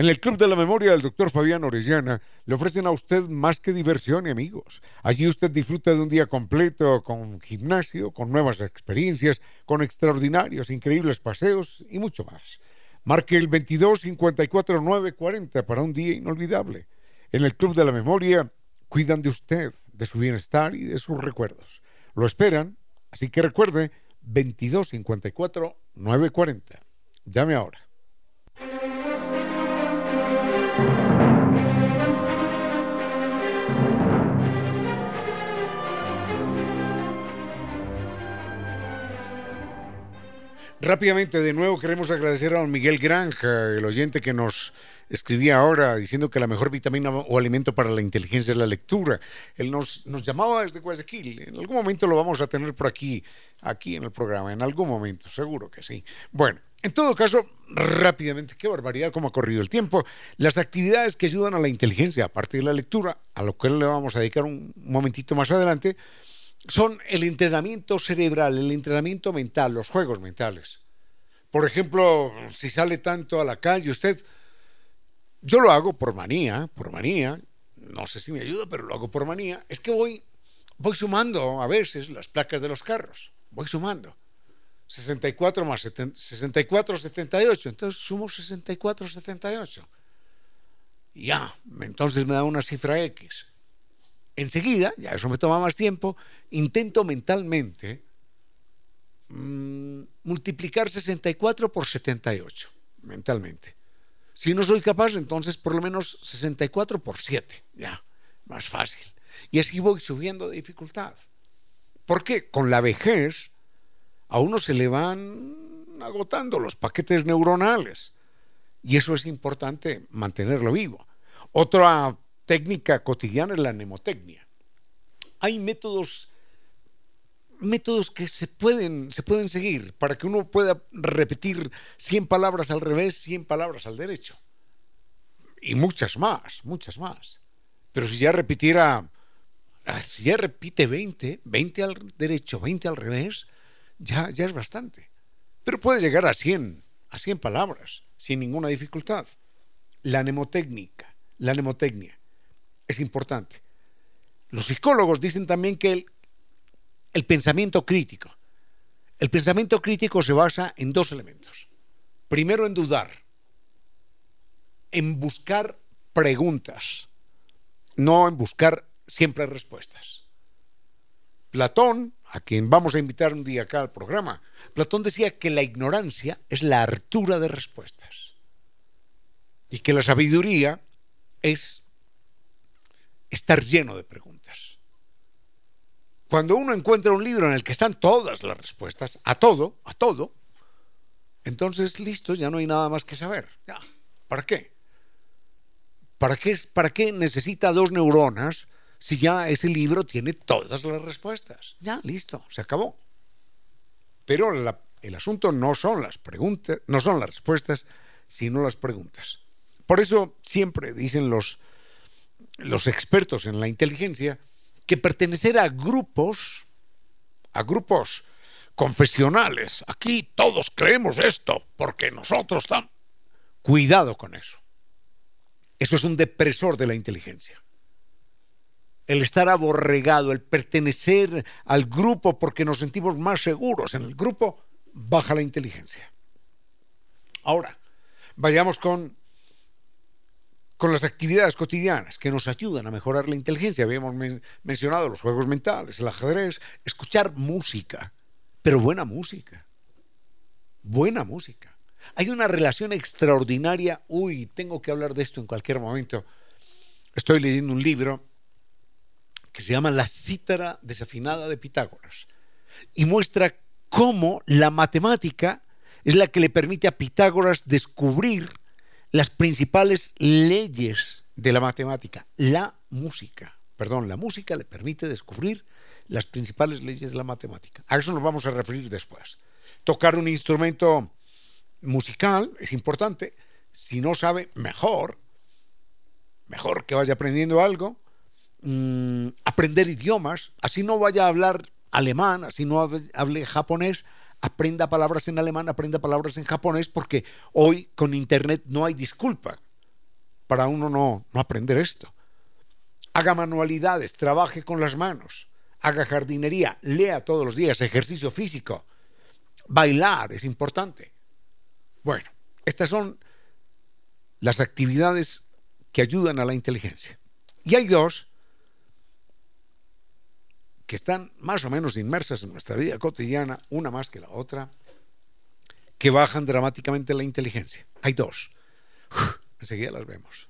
En el Club de la Memoria del Dr. Fabián Orellana le ofrecen a usted más que diversión y amigos. Allí usted disfruta de un día completo con gimnasio, con nuevas experiencias, con extraordinarios, increíbles paseos y mucho más. Marque el 22 54 9 40 para un día inolvidable. En el Club de la Memoria cuidan de usted, de su bienestar y de sus recuerdos. Lo esperan, así que recuerde 22 54 9 40. Llame ahora. Rápidamente, de nuevo queremos agradecer a don Miguel Granja, el oyente que nos escribía ahora diciendo que la mejor vitamina o alimento para la inteligencia es la lectura. Él nos, nos llamaba desde Guayaquil. En algún momento lo vamos a tener por aquí, aquí en el programa, en algún momento, seguro que sí. Bueno, En todo caso, rápidamente, qué barbaridad cómo ha corrido el tiempo. Las actividades que ayudan a la inteligencia, aparte de la lectura, a lo que le vamos a dedicar un momentito más adelante, son el entrenamiento cerebral, el entrenamiento mental, los juegos mentales. Por ejemplo, si sale tanto a la calle, usted, yo lo hago por manía, por manía, no sé si me ayuda, pero lo hago por manía, es que voy, voy sumando a veces las placas de los carros, voy sumando. 64 más 64, 78. Entonces sumo 64, 78. Ya, entonces me da una cifra X. Enseguida, ya eso me toma más tiempo, intento mentalmente mmm, multiplicar 64 por 78, mentalmente. Si no soy capaz, entonces por lo menos 64 por 7, ya, más fácil. Y así voy subiendo de dificultad. ¿Por qué? Con la vejez a uno se le van agotando los paquetes neuronales. Y eso es importante mantenerlo vivo. Otra técnica cotidiana es la mnemotecnia. Hay métodos métodos que se pueden, se pueden seguir para que uno pueda repetir 100 palabras al revés, 100 palabras al derecho. Y muchas más, muchas más. Pero si ya repitiera, si ya repite 20, 20 al derecho, 20 al revés, ya, ya es bastante. Pero puede llegar a 100, a 100 palabras, sin ninguna dificultad. La mnemotécnica, la mnemotecnia, es importante. Los psicólogos dicen también que el, pensamiento crítico, el pensamiento crítico se basa en dos elementos. Primero, en dudar, en buscar preguntas, no en buscar siempre respuestas. Platón a quien vamos a invitar un día acá al programa, Platón decía que la ignorancia es la hartura de respuestas y que la sabiduría es estar lleno de preguntas. Cuando uno encuentra un libro en el que están todas las respuestas, a todo, a todo, entonces listo, ya no hay nada más que saber. Ya, ¿Para qué? ¿Para qué, para qué necesita dos neuronas si ya ese libro tiene todas las respuestas? Ya, listo, se acabó. Pero el asunto no son las preguntas, no son las respuestas, sino las preguntas. Por eso siempre dicen los, los expertos en la inteligencia que pertenecer a grupos, a grupos confesionales, aquí todos creemos esto, porque nosotros estamos... Cuidado con eso. Eso es un depresor de la inteligencia el estar aborregado, el pertenecer al grupo porque nos sentimos más seguros en el grupo, baja la inteligencia. Ahora, vayamos con, con las actividades cotidianas que nos ayudan a mejorar la inteligencia. Habíamos mencionado los juegos mentales, el ajedrez, escuchar música, pero buena música. Buena música. Hay una relación extraordinaria. Uy, tengo que hablar de esto en cualquier momento. Estoy leyendo un libro que se llama La cítara desafinada de Pitágoras y muestra cómo la matemática es la que le permite a Pitágoras descubrir las principales leyes de la matemática, la música. Perdón, la música le permite descubrir las principales leyes de la matemática. A eso nos vamos a referir después. Tocar un instrumento musical es importante. Si no sabe, mejor. Mejor que vaya aprendiendo algo Mm, aprender idiomas, así no vaya a hablar alemán, así no hable japonés, aprenda palabras en alemán, aprenda palabras en japonés, porque hoy con Internet no hay disculpa para uno no, no aprender esto. Haga manualidades, trabaje con las manos, haga jardinería, lea todos los días, ejercicio físico, bailar es importante. Bueno, estas son las actividades que ayudan a la inteligencia. Y hay dos que están más o menos inmersas en nuestra vida cotidiana, una más que la otra, que bajan dramáticamente la inteligencia. Hay dos. enseguida las vemos.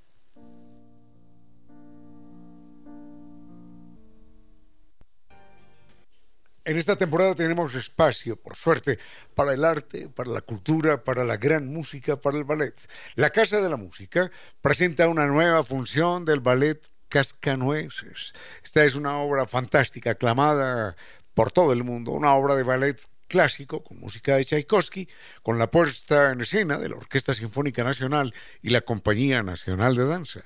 En esta temporada tenemos espacio, por suerte, para el arte, para la cultura, para la gran música, para el ballet. La Casa de la Música presenta una nueva función del ballet Cascanueces. Esta es una obra fantástica, aclamada por todo el mundo, una obra de ballet clásico, con música de Tchaikovsky, con la puesta en escena de la Orquesta Sinfónica Nacional y la Compañía Nacional de Danza.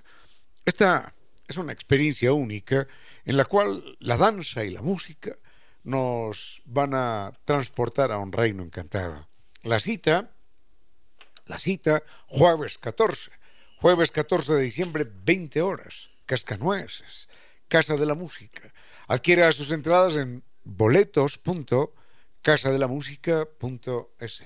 Esta es una experiencia única en la cual la danza y la música nos van a transportar a un reino encantado. La cita, la cita, jueves 14, jueves 14 de diciembre, 20 horas, Cascanueces, Casa de la Música. Adquiera sus entradas en boletos.casadelamusica.es.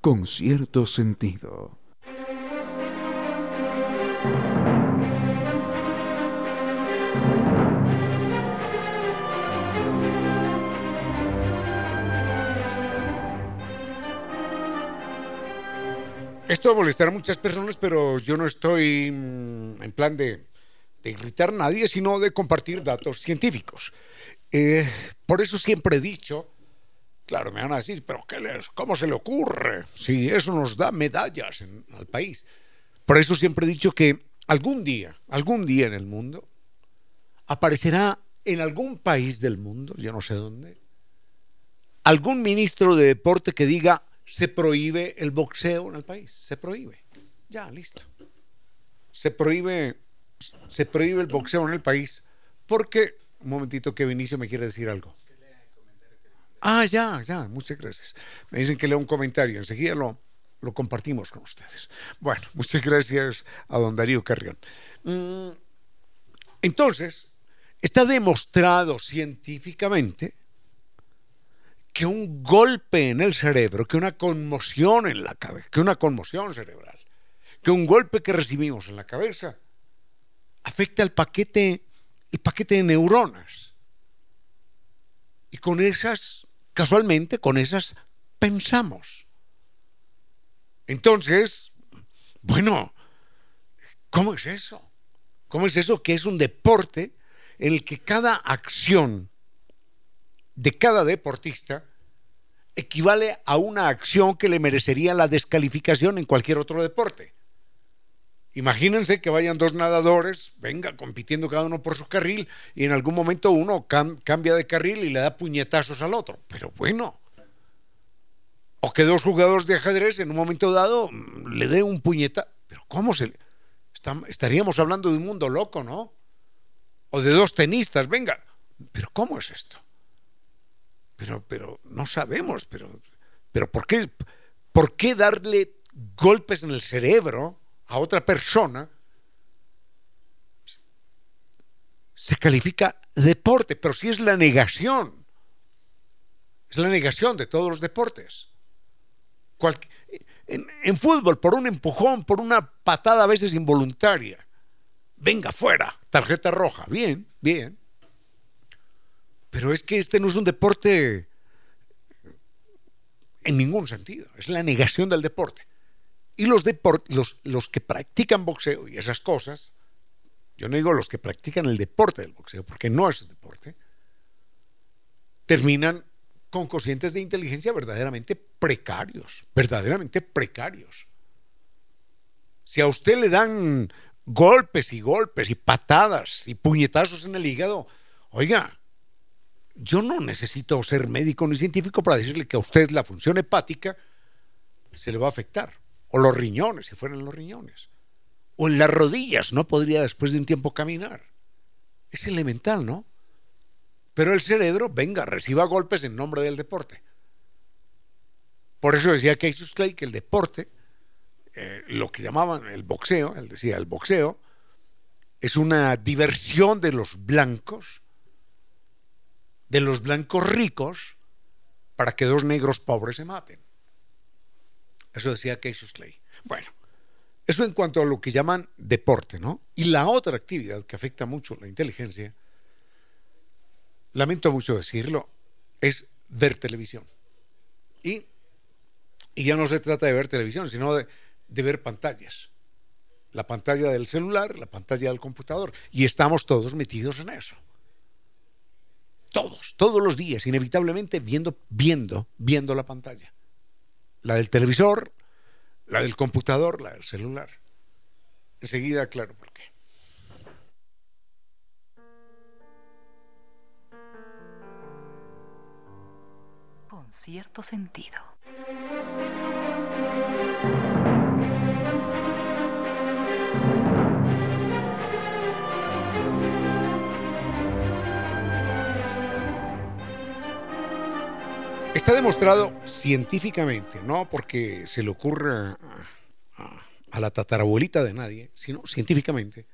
Con cierto sentido. Esto va a molestar a muchas personas, pero yo no estoy mm, en plan de, irritar a nadie, sino de compartir datos científicos. Eh, por eso siempre he dicho, claro, me van a decir, pero ¿qué les, ¿cómo se le ocurre? Si eso nos da medallas al país. Por eso siempre he dicho que algún día, algún día en el mundo, aparecerá en algún país del mundo, yo no sé dónde, algún ministro de deporte que diga, se prohíbe el boxeo en el país, se prohíbe. Ya, listo. Se prohíbe, se prohíbe el boxeo en el país porque, un momentito que Vinicio me quiere decir algo. Ah, ya, ya, muchas gracias. Me dicen que lea un comentario, enseguida lo, lo compartimos con ustedes. Bueno, muchas gracias a don Darío Carrión. Mm, entonces, está demostrado científicamente que un golpe en el cerebro, que una conmoción en la cabeza, que una conmoción cerebral, que un golpe que recibimos en la cabeza afecta el paquete, el paquete de neuronas. Y con esas, casualmente, con esas pensamos. Entonces, bueno, ¿cómo es eso? ¿Cómo es eso que es un deporte en el que cada acción de cada deportista equivale a una acción que le merecería la descalificación en cualquier otro deporte. Imagínense que vayan dos nadadores, venga, compitiendo cada uno por su carril, y en algún momento uno cam cambia de carril y le da puñetazos al otro. Pero bueno. O que dos jugadores de ajedrez en un momento dado mm, le dé un puñetazo. Pero ¿cómo se le... estaríamos hablando de un mundo loco, ¿no? O de dos tenistas, venga. Pero ¿cómo es esto? Pero, pero no sabemos, pero, pero ¿por, qué, ¿por qué darle golpes en el cerebro a otra persona? Se califica deporte, pero si es la negación, es la negación de todos los deportes. En, en, fútbol, por un empujón, por una patada a veces involuntaria. Venga fuera, tarjeta roja. Bien, bien. Pero es que este no es un deporte en ningún sentido, es la negación del deporte. Y los, que practican boxeo y esas cosas, yo no digo los que practican el deporte del boxeo, porque no es deporte, terminan con cocientes de inteligencia verdaderamente precarios, verdaderamente precarios. Si a usted le dan golpes y golpes y patadas y puñetazos en el hígado, oiga, yo no necesito ser médico ni científico para decirle que a usted la función hepática se le va a afectar. O los riñones, si fueran los riñones. O en las rodillas, no podría después de un tiempo caminar. Es elemental, ¿no? Pero el cerebro, venga, reciba golpes en nombre del deporte. Por eso decía Cassius Clay que el deporte, eh, lo que llamaban el boxeo, él decía, el boxeo, es una diversión de los blancos de los blancos ricos para que dos negros pobres se maten. Eso decía Cassius Clay. Bueno, eso en cuanto a lo que llaman deporte, ¿no? Y la otra actividad que afecta mucho la inteligencia, lamento mucho decirlo, es ver televisión. Y, ya no se trata de ver televisión, sino de ver pantallas. La pantalla del celular, la pantalla del computador. Y estamos todos metidos en eso todos, todos los días, inevitablemente viendo, viendo, viendo la pantalla. La del televisor, La del computador, la del celular. Enseguida, claro, por qué. Con cierto sentido. Está demostrado científicamente, no porque se le ocurra a, la tatarabuelita de nadie, sino científicamente.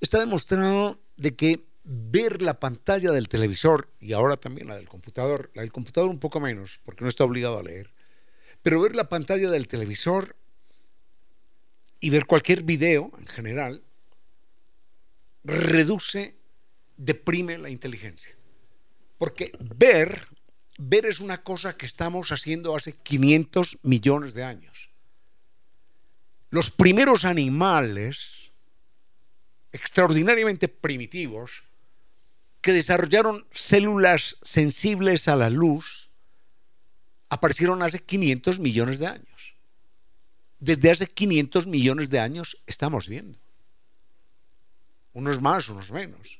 Está demostrado de que ver la pantalla del televisor y ahora también la del computador, la del computador un poco menos, porque no está obligado a leer, pero ver la pantalla del televisor y ver cualquier video en general reduce, deprime la inteligencia. Porque ver, ver es una cosa que estamos haciendo hace 500 millones de años. Los primeros animales extraordinariamente primitivos que desarrollaron células sensibles a la luz aparecieron hace 500 millones de años. Desde hace 500 millones de años estamos viendo. Unos más, unos menos.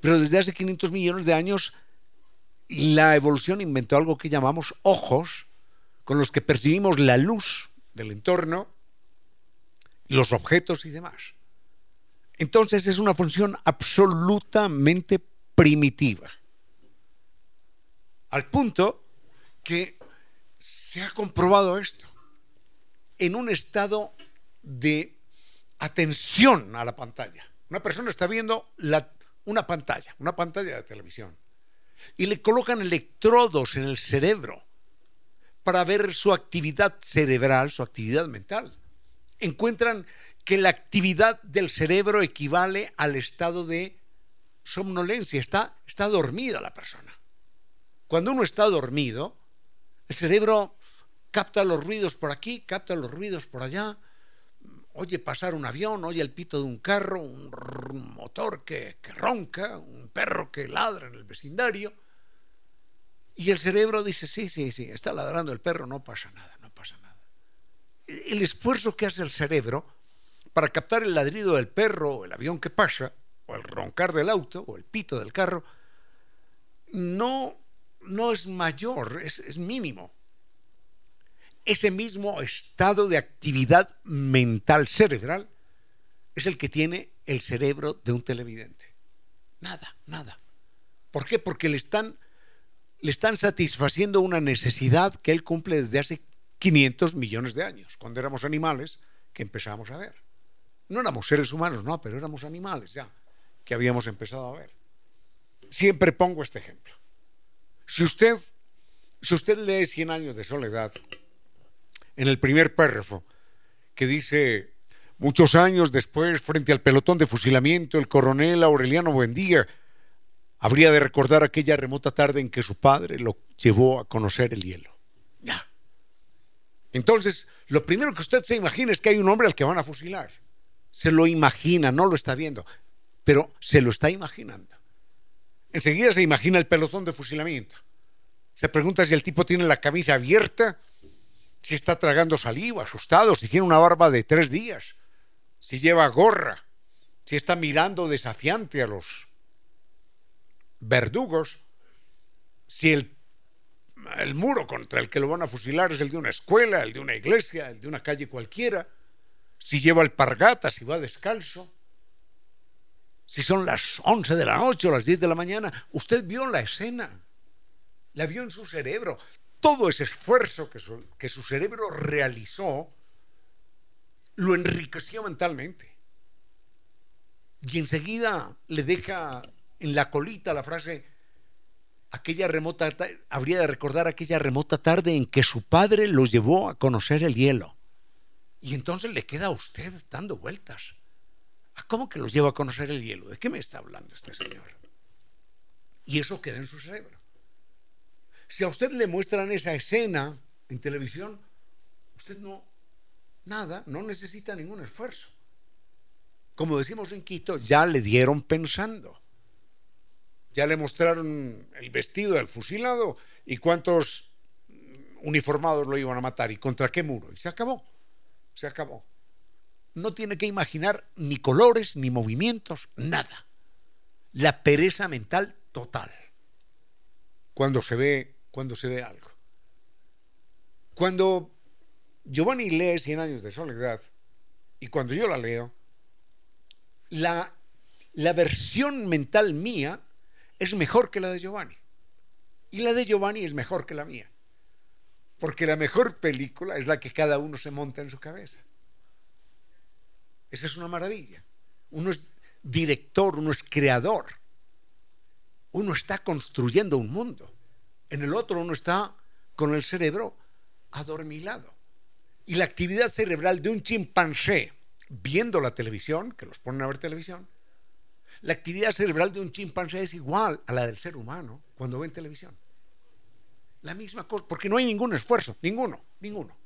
Pero desde hace 500 millones de años la evolución inventó algo que llamamos ojos, con los que percibimos la luz del entorno, los objetos y demás. Entonces es una función absolutamente primitiva. Al punto que se ha comprobado esto en un estado de atención a la pantalla. Una persona está viendo una pantalla, una pantalla de televisión y le colocan electrodos en el cerebro para ver su actividad cerebral, su actividad mental. Encuentran que la actividad del cerebro equivale al estado de somnolencia, está, está dormida la persona. Cuando uno está dormido, el cerebro capta los ruidos por aquí, capta los ruidos por allá, oye pasar un avión, oye el pito de un carro, un, motor que, que ronca, un perro que ladra en el vecindario. Y el cerebro dice, sí, sí, sí, está ladrando el perro, no pasa nada, no pasa nada. El esfuerzo que hace el cerebro para captar el ladrido del perro, o el avión que pasa, o el roncar del auto, o el pito del carro, no, no es mayor, es mínimo ese mismo estado de actividad mental cerebral es el que tiene el cerebro de un televidente. Nada, nada. ¿Por qué? Porque le están, le están satisfaciendo una necesidad que él cumple desde hace 500 millones de años, cuando éramos animales que empezamos a ver. No éramos seres humanos, no, pero éramos animales ya, que habíamos empezado a ver. Siempre pongo este ejemplo. Si usted, si usted lee Cien años de soledad, en el primer párrafo, que dice, muchos años después, frente al pelotón de fusilamiento, el coronel Aureliano Buendía habría de recordar aquella remota tarde en que su padre lo llevó a conocer el hielo. Ya. Entonces, lo primero que usted se imagina es que hay un hombre al que van a fusilar. Se lo imagina, no lo está viendo, pero se lo está imaginando. Enseguida se imagina el pelotón de fusilamiento. Se pregunta si el tipo tiene la camisa abierta si está tragando saliva, asustado, si tiene una barba de tres días, si lleva gorra, si está mirando desafiante a los verdugos, si el, muro contra el que lo van a fusilar es el de una escuela, el de una iglesia, el de una calle cualquiera, si lleva alpargata, si va descalzo, si son las 11 de la noche o las 10 de la mañana, usted vio la escena, la vio en su cerebro, todo ese esfuerzo que su, cerebro realizó lo enriqueció mentalmente. Y enseguida le deja en la colita la frase, aquella remota, habría de recordar aquella remota tarde en que su padre lo llevó a conocer el hielo. Y entonces le queda a usted dando vueltas. ¿Cómo que los lleva a conocer el hielo? ¿De qué me está hablando este señor? Y eso queda en su cerebro. Si a usted le muestran esa escena en televisión, usted no, nada, no necesita ningún esfuerzo. Como decimos en Quito, ya le dieron pensando. Ya le mostraron el vestido del fusilado y cuántos uniformados lo iban a matar y contra qué muro. Y se acabó. se acabó. No tiene que imaginar ni colores, ni movimientos, nada. La pereza mental total. Cuando se ve, cuando se ve algo. Cuando Giovanni lee Cien años de soledad, y cuando yo la leo, la, la versión mental mía es mejor que la de Giovanni. Y la de Giovanni es mejor que la mía. Porque la mejor película es la que cada uno se monta en su cabeza. Esa es una maravilla. Uno es director, uno es creador. Uno está construyendo un mundo. En el otro uno está con el cerebro adormilado. Y la actividad cerebral de un chimpancé viendo la televisión, que los ponen a ver televisión, la actividad cerebral de un chimpancé es igual a la del ser humano cuando ven televisión. La misma cosa, porque no hay ningún esfuerzo, ninguno, ninguno.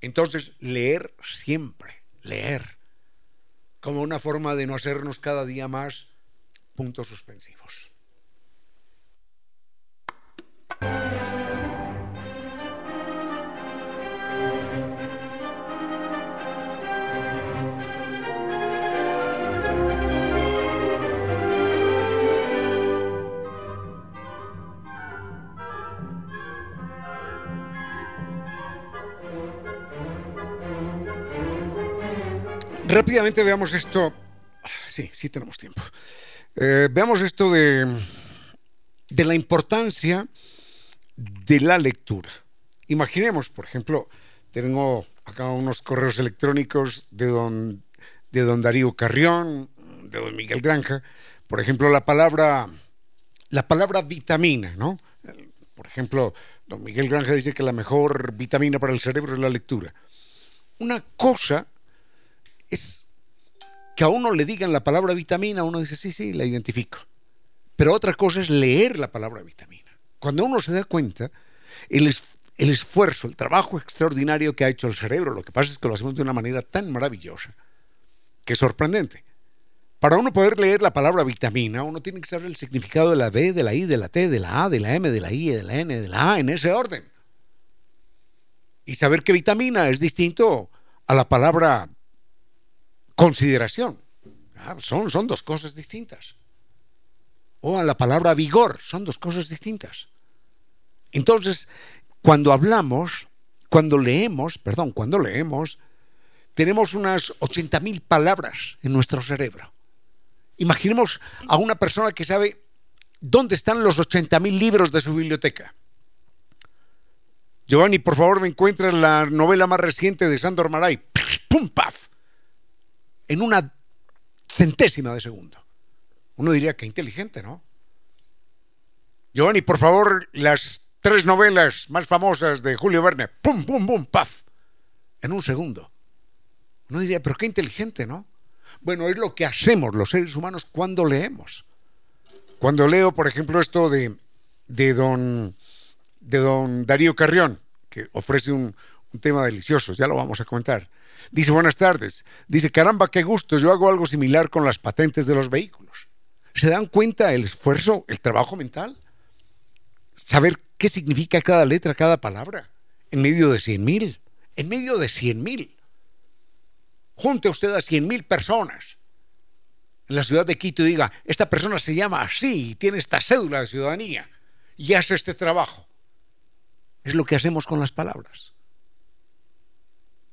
Entonces, leer siempre, leer, como una forma de no hacernos cada día más puntos suspensivos. Rápidamente veamos esto. Sí, sí tenemos tiempo. Eh, veamos esto de, de la importancia de la lectura. Imaginemos, por ejemplo, tengo acá unos correos electrónicos de don, de don Darío Carrión, de don Miguel Granja. Por ejemplo, la palabra, la palabra vitamina, ¿no? Por ejemplo, don Miguel Granja dice que la mejor vitamina para el cerebro es la lectura. Una cosa es que a uno le digan la palabra vitamina, uno dice, sí, sí, la identifico. Pero otra cosa es leer la palabra vitamina. Cuando uno se da cuenta, el, esfuerzo, el trabajo extraordinario que ha hecho el cerebro, lo que pasa es que lo hacemos de una manera tan maravillosa, que es sorprendente. Para uno poder leer la palabra vitamina, uno tiene que saber el significado de la B, de la I, de la T, de la A, de la M, de la I, de la N, de la A, en ese orden. Y saber que vitamina es distinto a la palabra consideración. Ah, son, son dos cosas distintas. O a la palabra vigor, son dos cosas distintas. Entonces, cuando hablamos, cuando leemos, perdón, cuando leemos, tenemos unas 80.000 palabras en nuestro cerebro. Imaginemos a una persona que sabe dónde están los 80.000 libros de su biblioteca. Giovanni, por favor, me encuentra la novela más reciente de Sandor Maray. ¡Pum, paf! en una centésima de segundo. Uno diría que inteligente, ¿no? Giovanni, por favor, las tres novelas más famosas de Julio Verne, pum, pum, pum, paf, en un segundo. Uno diría, pero qué inteligente, ¿no? Bueno, es lo que hacemos los seres humanos cuando leemos. Cuando leo, por ejemplo, esto de, de, don, de don Darío Carrión, que ofrece un, un tema delicioso, ya lo vamos a comentar. Dice, buenas tardes. Dice, caramba, qué gusto, yo hago algo similar con las patentes de los vehículos. ¿Se dan cuenta el esfuerzo, el trabajo mental? Saber qué significa cada letra, cada palabra, en medio de cien mil, en medio de cien mil. Junte usted a cien mil personas en la ciudad de Quito y diga, esta persona se llama así y tiene esta cédula de ciudadanía y hace este trabajo. Es lo que hacemos con las palabras.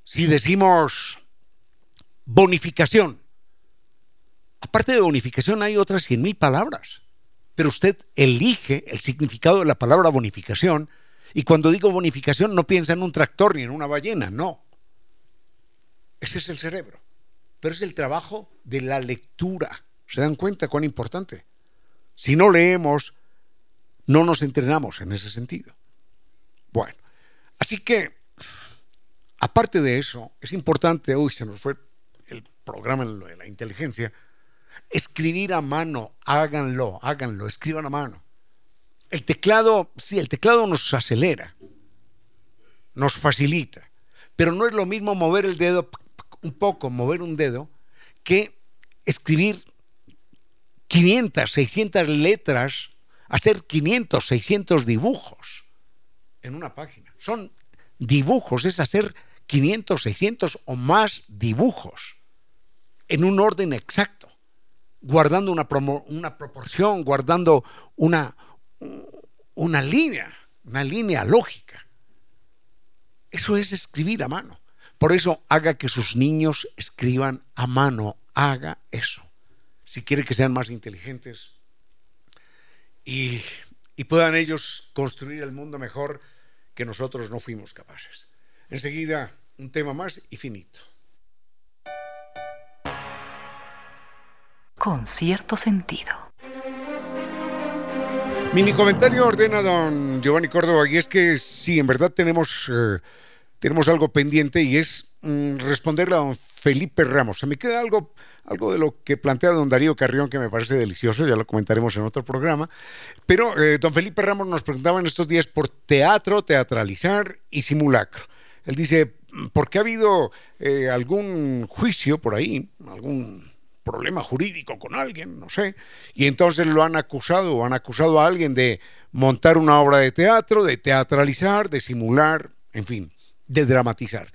Si decimos bonificación, aparte de bonificación hay otras 100.000 palabras, pero usted elige el significado de la palabra bonificación y cuando digo bonificación no piensa en un tractor ni en una ballena, no. Ese es el cerebro, pero es el trabajo de la lectura. ¿Se dan cuenta cuán importante? Si no leemos, no nos entrenamos en ese sentido. Bueno, así que Aparte de eso, es importante, uy, se nos fue el programa de la inteligencia, escribir a mano, háganlo, háganlo, escriban a mano. El teclado, sí, el teclado nos acelera, nos facilita, pero no es lo mismo mover el dedo un poco, mover un dedo, que escribir 500, 600 letras, hacer 500, 600 dibujos en una página. Son dibujos, es hacer 500, 600 o más dibujos en un orden exacto, guardando una, una proporción, guardando una, una línea, una línea lógica. Eso es escribir a mano. Por eso haga que sus niños escriban a mano, haga eso. Si quiere que sean más inteligentes y, y puedan ellos construir el mundo mejor que nosotros no fuimos capaces. Enseguida, un tema más y finito. Con cierto sentido. Mini comentario ordena don Giovanni Córdoba y es que sí, en verdad tenemos, eh, tenemos algo pendiente y es mm, responderle a don Felipe Ramos. Se me queda algo, algo de lo que plantea don Darío Carrión que me parece delicioso, ya lo comentaremos en otro programa. Pero eh, don Felipe Ramos nos preguntaba en estos días por teatro, teatralizar y simulacro. Él dice, ¿por qué ha habido eh, algún juicio por ahí, algún problema jurídico con alguien, no sé, y entonces lo han acusado o han acusado a alguien de montar una obra de teatro, de teatralizar, de simular, en fin, de dramatizar.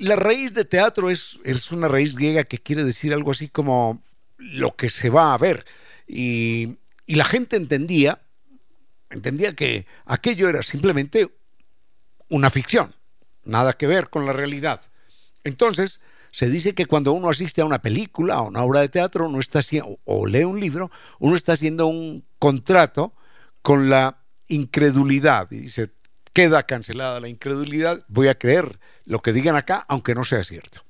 La raíz de teatro es, es una raíz griega que quiere decir algo así como lo que se va a ver. Y, y la gente entendía, entendía que aquello era simplemente una ficción, nada que ver con la realidad. Entonces, se dice que cuando uno asiste a una película, a una obra de teatro, uno está o lee un libro, uno está haciendo un contrato con la incredulidad. Y dice, queda cancelada la incredulidad, voy a creer lo que digan acá, aunque no sea cierto.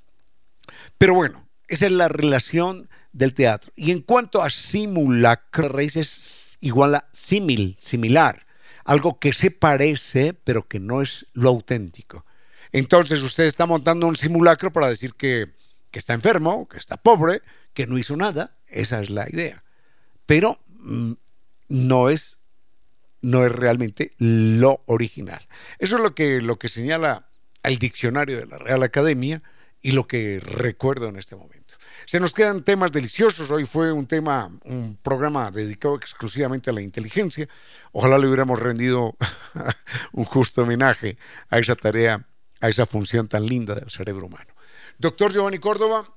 Pero bueno, esa es la relación del teatro. Y en cuanto a simulacro, raíz es igual a simil, similar, algo que se parece, pero que no es lo auténtico. Entonces usted está montando un simulacro para decir que, está enfermo, que está pobre, que no hizo nada. Esa es la idea. Pero mm, no es no es realmente lo original. Eso es lo que, lo que señala el diccionario de la Real Academia y lo que recuerdo en este momento. Se nos quedan temas deliciosos. Hoy fue un tema, un programa dedicado exclusivamente a la inteligencia. Ojalá le hubiéramos rendido un justo homenaje a esa tarea a esa función tan linda del cerebro humano. Doctor Giovanni Córdoba,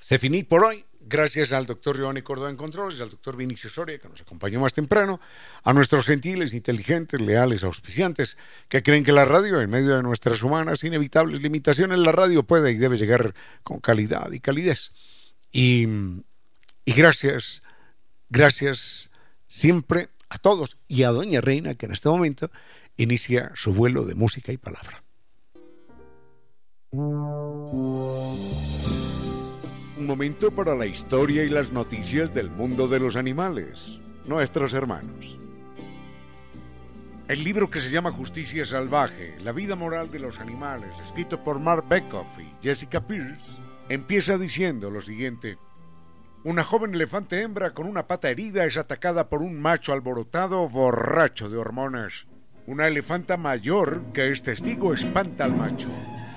se finí por hoy. Gracias al doctor Giovanni Córdoba en Controles, al doctor Vinicio Soria, que nos acompañó más temprano, a nuestros gentiles, inteligentes, leales, auspiciantes, que creen que la radio, en medio de nuestras humanas, inevitables limitaciones, la radio puede y debe llegar con calidad y calidez. Y, y gracias, gracias siempre a todos y a Doña Reina, que en este momento inicia su vuelo de música y palabra. Un momento para la historia y las noticias del mundo de los animales, nuestros hermanos. El libro que se llama Justicia Salvaje, la vida moral de los animales, escrito por Mark Beckhoff y Jessica Pierce, empieza diciendo lo siguiente. Una joven elefante hembra con una pata herida es atacada por un macho alborotado borracho de hormonas. Una elefanta mayor que es testigo espanta al macho.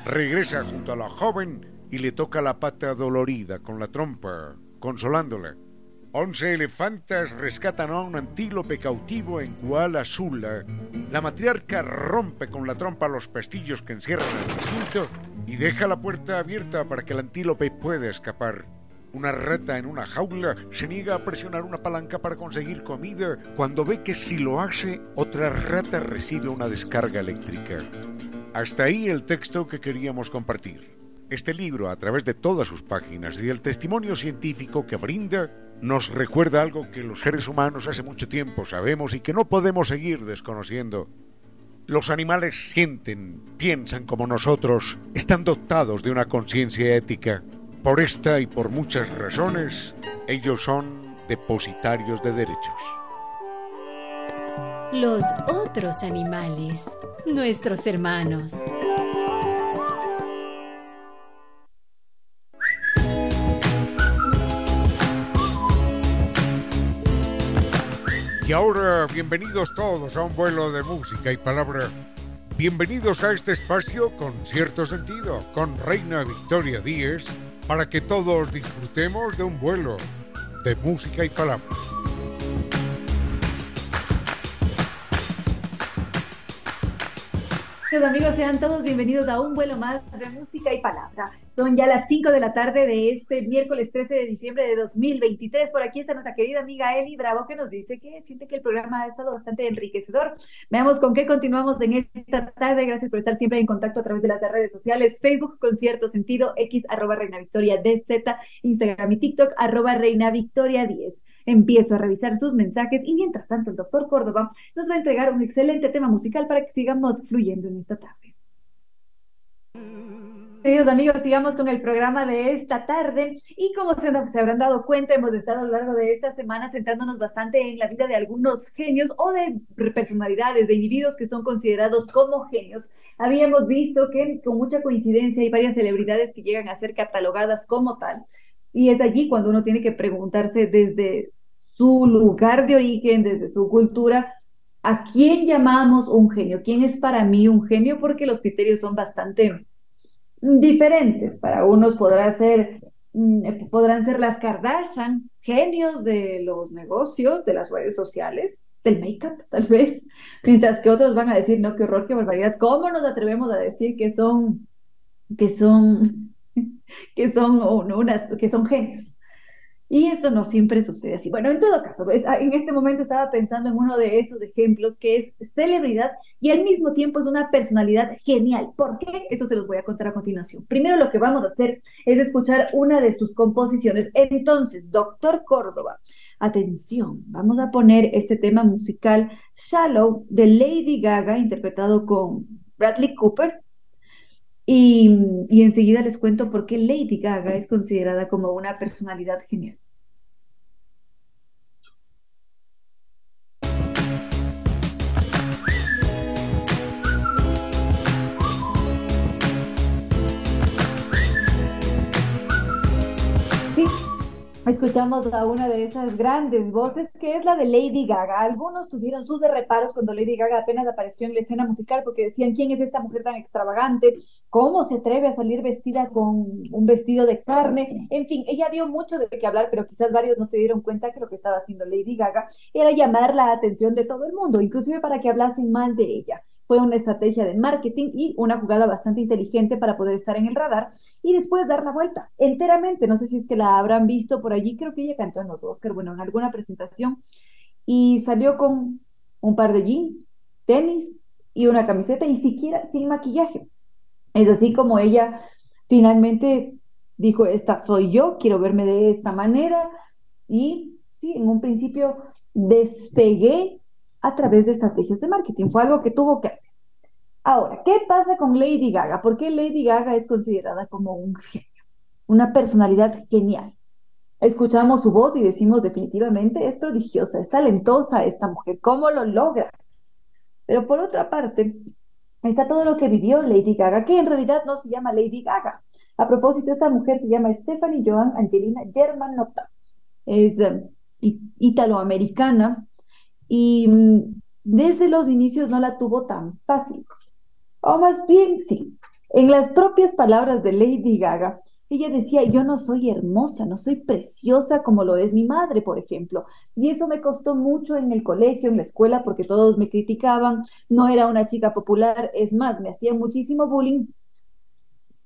Regresa junto a la joven y le toca la pata dolorida con la trompa, consolándola. Once elefantas rescatan a un antílope cautivo en Kuala Sula. La matriarca rompe con la trompa los pestillos que encierran el recinto y deja la puerta abierta para que el antílope pueda escapar. Una rata en una jaula se niega a presionar una palanca para conseguir comida cuando ve que si lo hace, otra rata recibe una descarga eléctrica. Hasta ahí el texto que queríamos compartir. Este libro, a través de todas sus páginas y el testimonio científico que brinda, nos recuerda algo que los seres humanos hace mucho tiempo sabemos y que no podemos seguir desconociendo. Los animales sienten, piensan como nosotros, están dotados de una conciencia ética. Por esta y por muchas razones, ellos son depositarios de derechos. Los otros animales, nuestros hermanos. Y ahora, bienvenidos todos a un vuelo de música y palabra. Bienvenidos a este espacio con cierto sentido, con Reina Victoria Díez, para que todos disfrutemos de un vuelo de música y palabra. amigos, sean todos bienvenidos a un vuelo más de música y palabra. Son ya las 5 de la tarde de este miércoles 13 de diciembre de 2023. Por aquí está nuestra querida amiga Eli Bravo que nos dice que siente que el programa ha estado bastante enriquecedor. Veamos con qué continuamos en esta tarde. Gracias por estar siempre en contacto a través de las redes sociales. Facebook, Concierto Sentido, X, arroba Reina Victoria DZ, Instagram y TikTok, arroba Reina Victoria 10 empiezo a revisar sus mensajes y mientras tanto el doctor Córdoba nos va a entregar un excelente tema musical para que sigamos fluyendo en esta tarde. Queridos amigos, sigamos con el programa de esta tarde y como se, se, habrán dado cuenta, hemos estado a lo largo de esta semana centrándonos bastante en la vida de algunos genios o de personalidades, de individuos que son considerados como genios. Habíamos visto que con mucha coincidencia hay varias celebridades que llegan a ser catalogadas como tal. Y es allí cuando uno tiene que preguntarse desde su lugar de origen, desde su cultura, ¿a quién llamamos un genio? ¿Quién es para mí un genio? Porque los criterios son bastante diferentes. Para unos podrá ser, mm, eh, podrán ser las Kardashian, genios de los negocios, de las redes sociales, del make-up, tal vez, mientras que otros van a decir, no, qué horror, qué barbaridad, ¿cómo nos atrevemos a decir que son, que son, que son, unas, que son genios? Y esto no siempre sucede así. Bueno, en todo caso, ah, en este momento estaba pensando en uno de esos ejemplos que es celebridad y al mismo tiempo es una personalidad genial. ¿Por qué? Eso se los voy a contar a continuación. Primero lo que vamos a hacer es escuchar una de sus composiciones. Entonces, doctor Córdoba, atención, vamos a poner este tema musical Shallow de Lady Gaga, interpretado con Bradley Cooper. Y, enseguida les cuento por qué Lady Gaga es considerada como una personalidad genial. Escuchamos a una de esas grandes voces que es la de Lady Gaga. Algunos tuvieron sus reparos cuando Lady Gaga apenas apareció en la escena musical porque decían, ¿quién es esta mujer tan extravagante? ¿Cómo se atreve a salir vestida con un vestido de carne? En fin, ella dio mucho de qué hablar, pero quizás varios no se dieron cuenta que lo que estaba haciendo Lady Gaga era llamar la atención de todo el mundo, inclusive para que hablasen mal de ella fue una estrategia de marketing y una jugada bastante inteligente para poder estar en el radar y después dar la vuelta enteramente. No sé si es que la habrán visto por allí, creo que ella cantó en los Oscar, bueno, en alguna presentación y salió con un par de jeans, tenis y una camiseta y siquiera sin maquillaje. Es así como ella finalmente dijo, esta soy yo, quiero verme de esta manera y sí, en un principio despegué a través de estrategias de marketing. Fue algo que tuvo que hacer. Ahora, ¿qué pasa con Lady Gaga? ¿Por qué Lady Gaga es considerada como un genio? Una personalidad genial. Escuchamos su voz y decimos definitivamente es prodigiosa, es talentosa esta mujer, ¿cómo lo logra? Pero por otra parte, está todo lo que vivió Lady Gaga, que en realidad no se llama Lady Gaga. A propósito, esta mujer se llama Stephanie Joan Angelina Germanotta. Es um, italoamericana, y mm, desde los inicios no la tuvo tan fácil. O más bien sí, en las propias palabras de Lady Gaga, ella decía, yo no soy hermosa, no soy preciosa como lo es mi madre, por ejemplo. Y eso me costó mucho en el colegio, en la escuela, porque todos me criticaban, no era una chica popular, es más, me hacían muchísimo bullying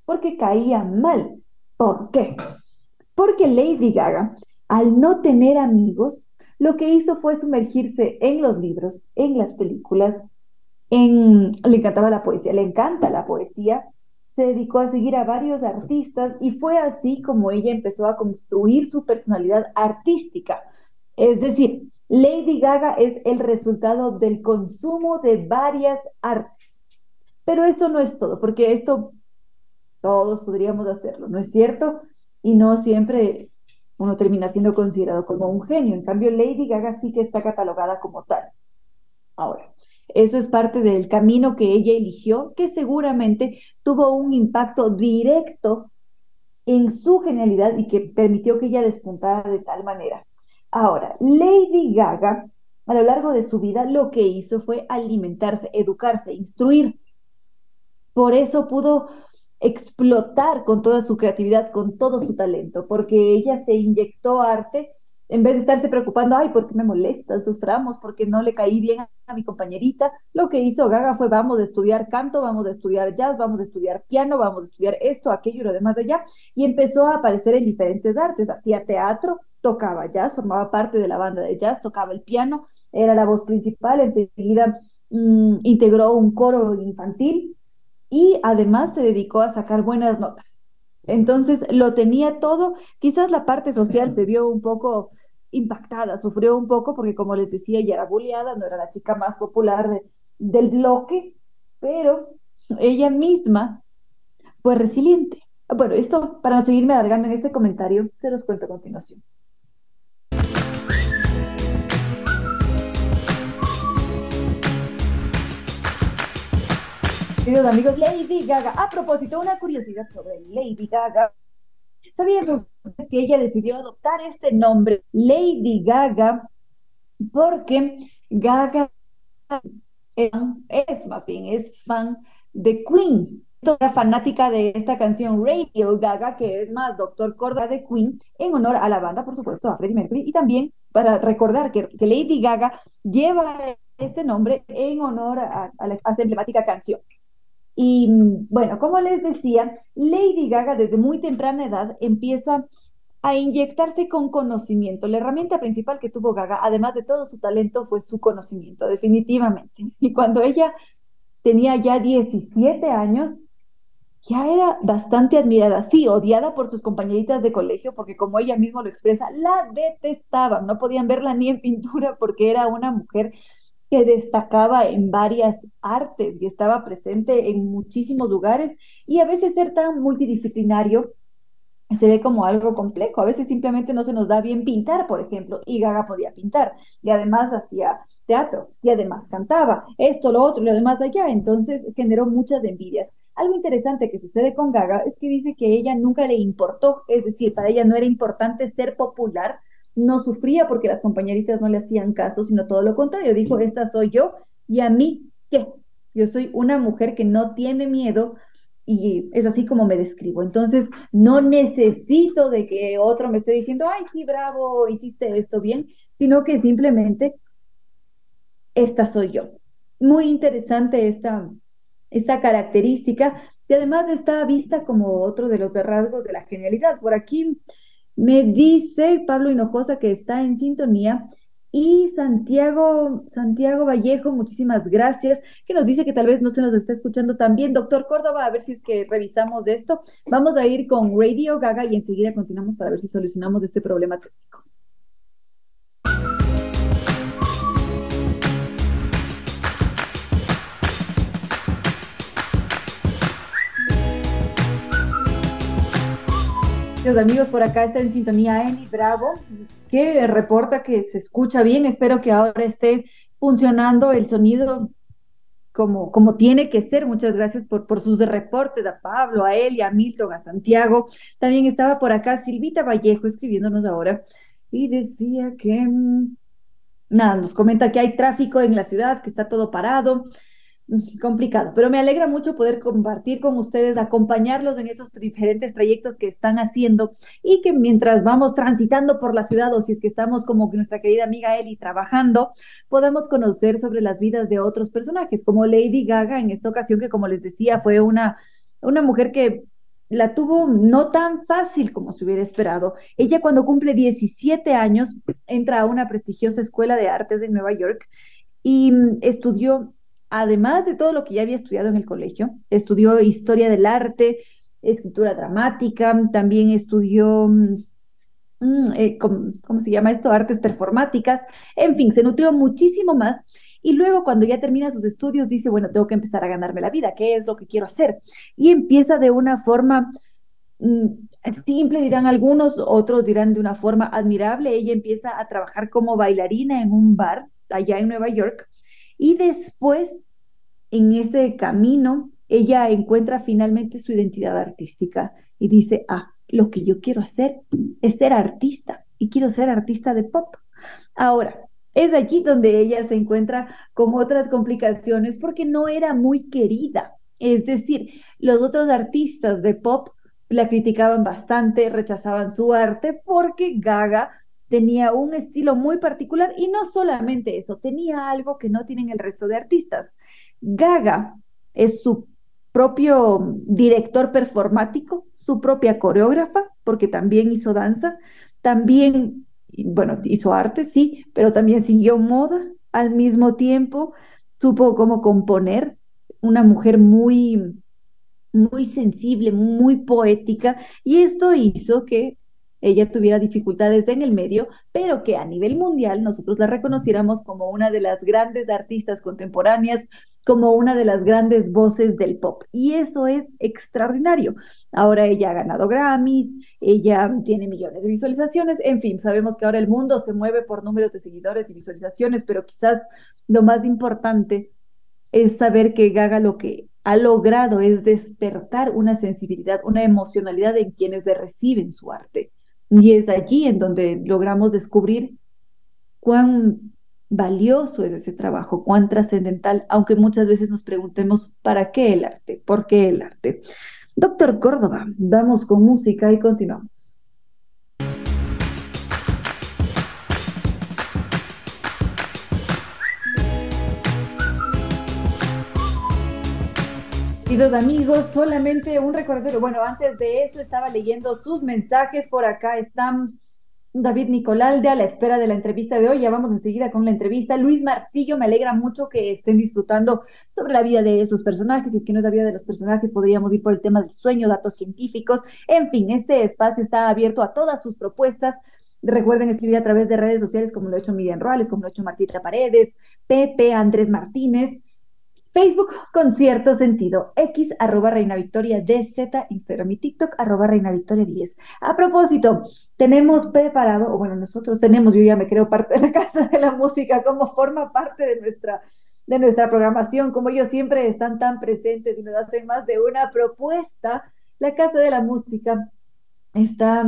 porque caía mal. ¿Por qué? Porque Lady Gaga, al no tener amigos, lo que hizo fue sumergirse en los libros, en las películas, en... le encantaba la poesía, le encanta la poesía, se dedicó a seguir a varios artistas y fue así como ella empezó a construir su personalidad artística. Es decir, Lady Gaga es el resultado del consumo de varias artes. Pero eso no es todo, porque esto todos podríamos hacerlo, ¿no es cierto? Y no siempre uno termina siendo considerado como un genio. En cambio, Lady Gaga sí que está catalogada como tal. Ahora, eso es parte del camino que ella eligió, que seguramente tuvo un impacto directo en su genialidad y que permitió que ella despuntara de tal manera. Ahora, Lady Gaga, a lo largo de su vida, lo que hizo fue alimentarse, educarse, instruirse. Por eso pudo explotar con toda su creatividad, con todo su talento, porque ella se inyectó arte en vez de estarse preocupando, ay, ¿por qué me molesta? Suframos, porque no le caí bien a mi compañerita, lo que hizo Gaga fue, vamos a estudiar canto, vamos a estudiar jazz, vamos a estudiar piano, vamos a estudiar esto, aquello y lo demás de allá, y empezó a aparecer en diferentes artes, hacía teatro, tocaba jazz, formaba parte de la banda de jazz, tocaba el piano, era la voz principal, enseguida mmm, integró un coro infantil y además se dedicó a sacar buenas notas. Entonces lo tenía todo, quizás la parte social se vio un poco impactada, sufrió un poco porque como les decía, ella era bulliada, no era la chica más popular de, del bloque, pero ella misma fue resiliente. Bueno, esto para no seguirme alargando en este comentario, se los cuento a continuación. Queridos amigos, Lady Gaga. A propósito, una curiosidad sobre Lady Gaga. ¿Sabíamos que ella decidió adoptar este nombre, Lady Gaga, porque Gaga es más bien, es fan de Queen. Era fanática de esta canción Radio Gaga, que es más Doctor Corda de Queen, en honor a la banda, por supuesto, a Freddie Mercury, y también para recordar que, Lady Gaga lleva este nombre en honor a, a, la, a esta emblemática canción. Y bueno, como les decía, Lady Gaga desde muy temprana edad empieza a inyectarse con conocimiento. La herramienta principal que tuvo Gaga, además de todo su talento, fue su conocimiento, definitivamente. Y cuando ella tenía ya 17 años, ya era bastante admirada, sí, odiada por sus compañeritas de colegio, porque como ella misma lo expresa, la detestaban, no podían verla ni en pintura porque era una mujer que destacaba en varias artes y estaba presente en muchísimos lugares y a veces ser tan multidisciplinario se ve como algo complejo. A veces simplemente no se nos da bien pintar, por ejemplo, y Gaga podía pintar y además hacía teatro y además cantaba esto, lo otro y lo demás allá. Entonces generó muchas envidias. Algo interesante que sucede con Gaga es que dice que ella nunca le importó, es decir, para ella no era importante ser popular, no sufría porque las compañeritas no le hacían caso, sino todo lo contrario. Dijo, esta soy yo y a mí, ¿qué? Yo soy una mujer que no tiene miedo y es así como me describo. Entonces, no necesito de que otro me esté diciendo, ay, sí, bravo, hiciste esto bien, sino que simplemente esta soy yo. Muy interesante esta, esta característica y además está vista como otro de los rasgos de la genialidad. Por aquí me dice Pablo Hinojosa que está en sintonía y Santiago, Santiago Vallejo, muchísimas gracias, que nos dice que tal vez no se nos está escuchando también. Doctor Córdoba, a ver si es que revisamos esto. Vamos a ir con Radio Gaga y enseguida continuamos para ver si solucionamos este problema técnico. Los amigos, por acá está en sintonía Eni Bravo, que reporta que se escucha bien. Espero que ahora esté funcionando el sonido como, como tiene que ser. Muchas gracias por, por sus reportes a Pablo, a y a Milton, a Santiago. También estaba por acá Silvita Vallejo escribiéndonos ahora y decía que, mm, nada, nos comenta que hay tráfico en la ciudad, que está todo parado complicado, pero me alegra mucho poder compartir con ustedes, acompañarlos en esos diferentes trayectos que están haciendo y que mientras vamos transitando por la ciudad o si es que estamos como nuestra querida amiga Eli trabajando, podamos conocer sobre las vidas de otros personajes, como Lady Gaga en esta ocasión que como les decía fue una, una mujer que la tuvo no tan fácil como se hubiera esperado. Ella cuando cumple 17 años entra a una prestigiosa escuela de artes en Nueva York y mm, estudió además de todo lo que ya había estudiado en el colegio, estudió historia del arte, escritura dramática, también estudió, mm, eh, ¿cómo, ¿cómo, se llama esto? Artes performáticas, en fin, se nutrió muchísimo más. Y luego cuando ya termina sus estudios dice, bueno, tengo que empezar a ganarme la vida, ¿qué es lo que quiero hacer? Y empieza de una forma mm, simple, dirán algunos, otros dirán de una forma admirable. Ella empieza a trabajar como bailarina en un bar allá en Nueva York y después, en ese camino, ella encuentra finalmente su identidad artística y dice, ah, lo que yo quiero hacer es ser artista y quiero ser artista de pop. Ahora, es allí donde ella se encuentra con otras complicaciones porque no era muy querida. Es decir, los otros artistas de pop la criticaban bastante, rechazaban su arte porque Gaga tenía un estilo muy particular y no solamente eso, tenía algo que no tienen el resto de artistas. Gaga es su propio director performático, su propia coreógrafa, porque también hizo danza, también, bueno, hizo arte, sí, pero también siguió moda al mismo tiempo, supo cómo componer, una mujer muy, muy sensible, muy poética, y esto hizo que ella tuviera dificultades en el medio, pero que a nivel mundial nosotros la reconociéramos como una de las grandes artistas contemporáneas, como una de las grandes voces del pop. Y eso es extraordinario. Ahora ella ha ganado Grammys, ella tiene millones de visualizaciones, en fin, sabemos que ahora el mundo se mueve por números de seguidores y visualizaciones, pero quizás lo más importante es saber que Gaga lo que ha logrado es despertar una sensibilidad, una emocionalidad en quienes reciben su arte. Y es allí en donde logramos descubrir cuán valioso es ese trabajo, cuán trascendental, aunque muchas veces nos preguntemos, ¿para qué el arte? ¿Por qué el arte? Doctor Córdoba, vamos con música y continuamos. Queridos amigos, solamente un recordatorio. Bueno, antes de eso estaba leyendo sus mensajes. Por acá están David Nicolalde a la espera de la entrevista de hoy. Ya vamos enseguida con la entrevista. Luis Marcillo, me alegra mucho que estén disfrutando sobre la vida de esos personajes. Si es que no es la vida de los personajes, podríamos ir por el tema del sueño, datos científicos. En fin, este espacio está abierto a todas sus propuestas. Recuerden escribir a través de redes sociales como lo ha hecho Miriam Roales, como lo ha hecho Martita Paredes, Pepe, Andrés Martínez. Facebook con cierto sentido, X arroba Reina Victoria DZ, Instagram y TikTok arroba Reina Victoria 10. A propósito, tenemos preparado, o bueno, nosotros tenemos, yo ya me creo parte de la Casa de la Música como forma parte de nuestra, de nuestra programación, como ellos siempre están tan presentes y nos hacen más de una propuesta, la Casa de la Música está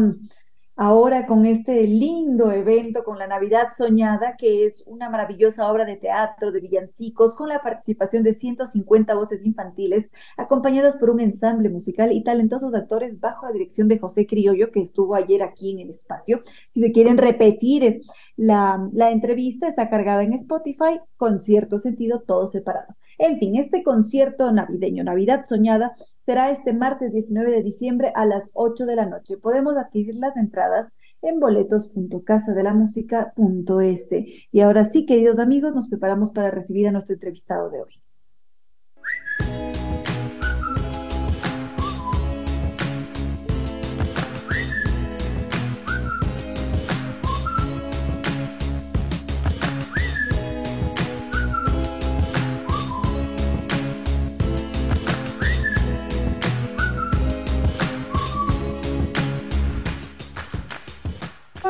ahora con este lindo evento, con la Navidad Soñada, que es una maravillosa obra de teatro, de villancicos, con la participación de 150 voces infantiles, acompañadas por un ensamble musical y talentosos actores bajo la dirección de José Criollo, que estuvo ayer aquí en el espacio. Si se quieren repetir la, la entrevista, está cargada en Spotify, con cierto sentido, todo separado. En fin, este concierto navideño, Navidad Soñada, será este martes 19 de diciembre a las 8 de la noche. Podemos adquirir las entradas en boletos.casadelamusica.es. Y ahora sí, queridos amigos, nos preparamos para recibir a nuestro entrevistado de hoy.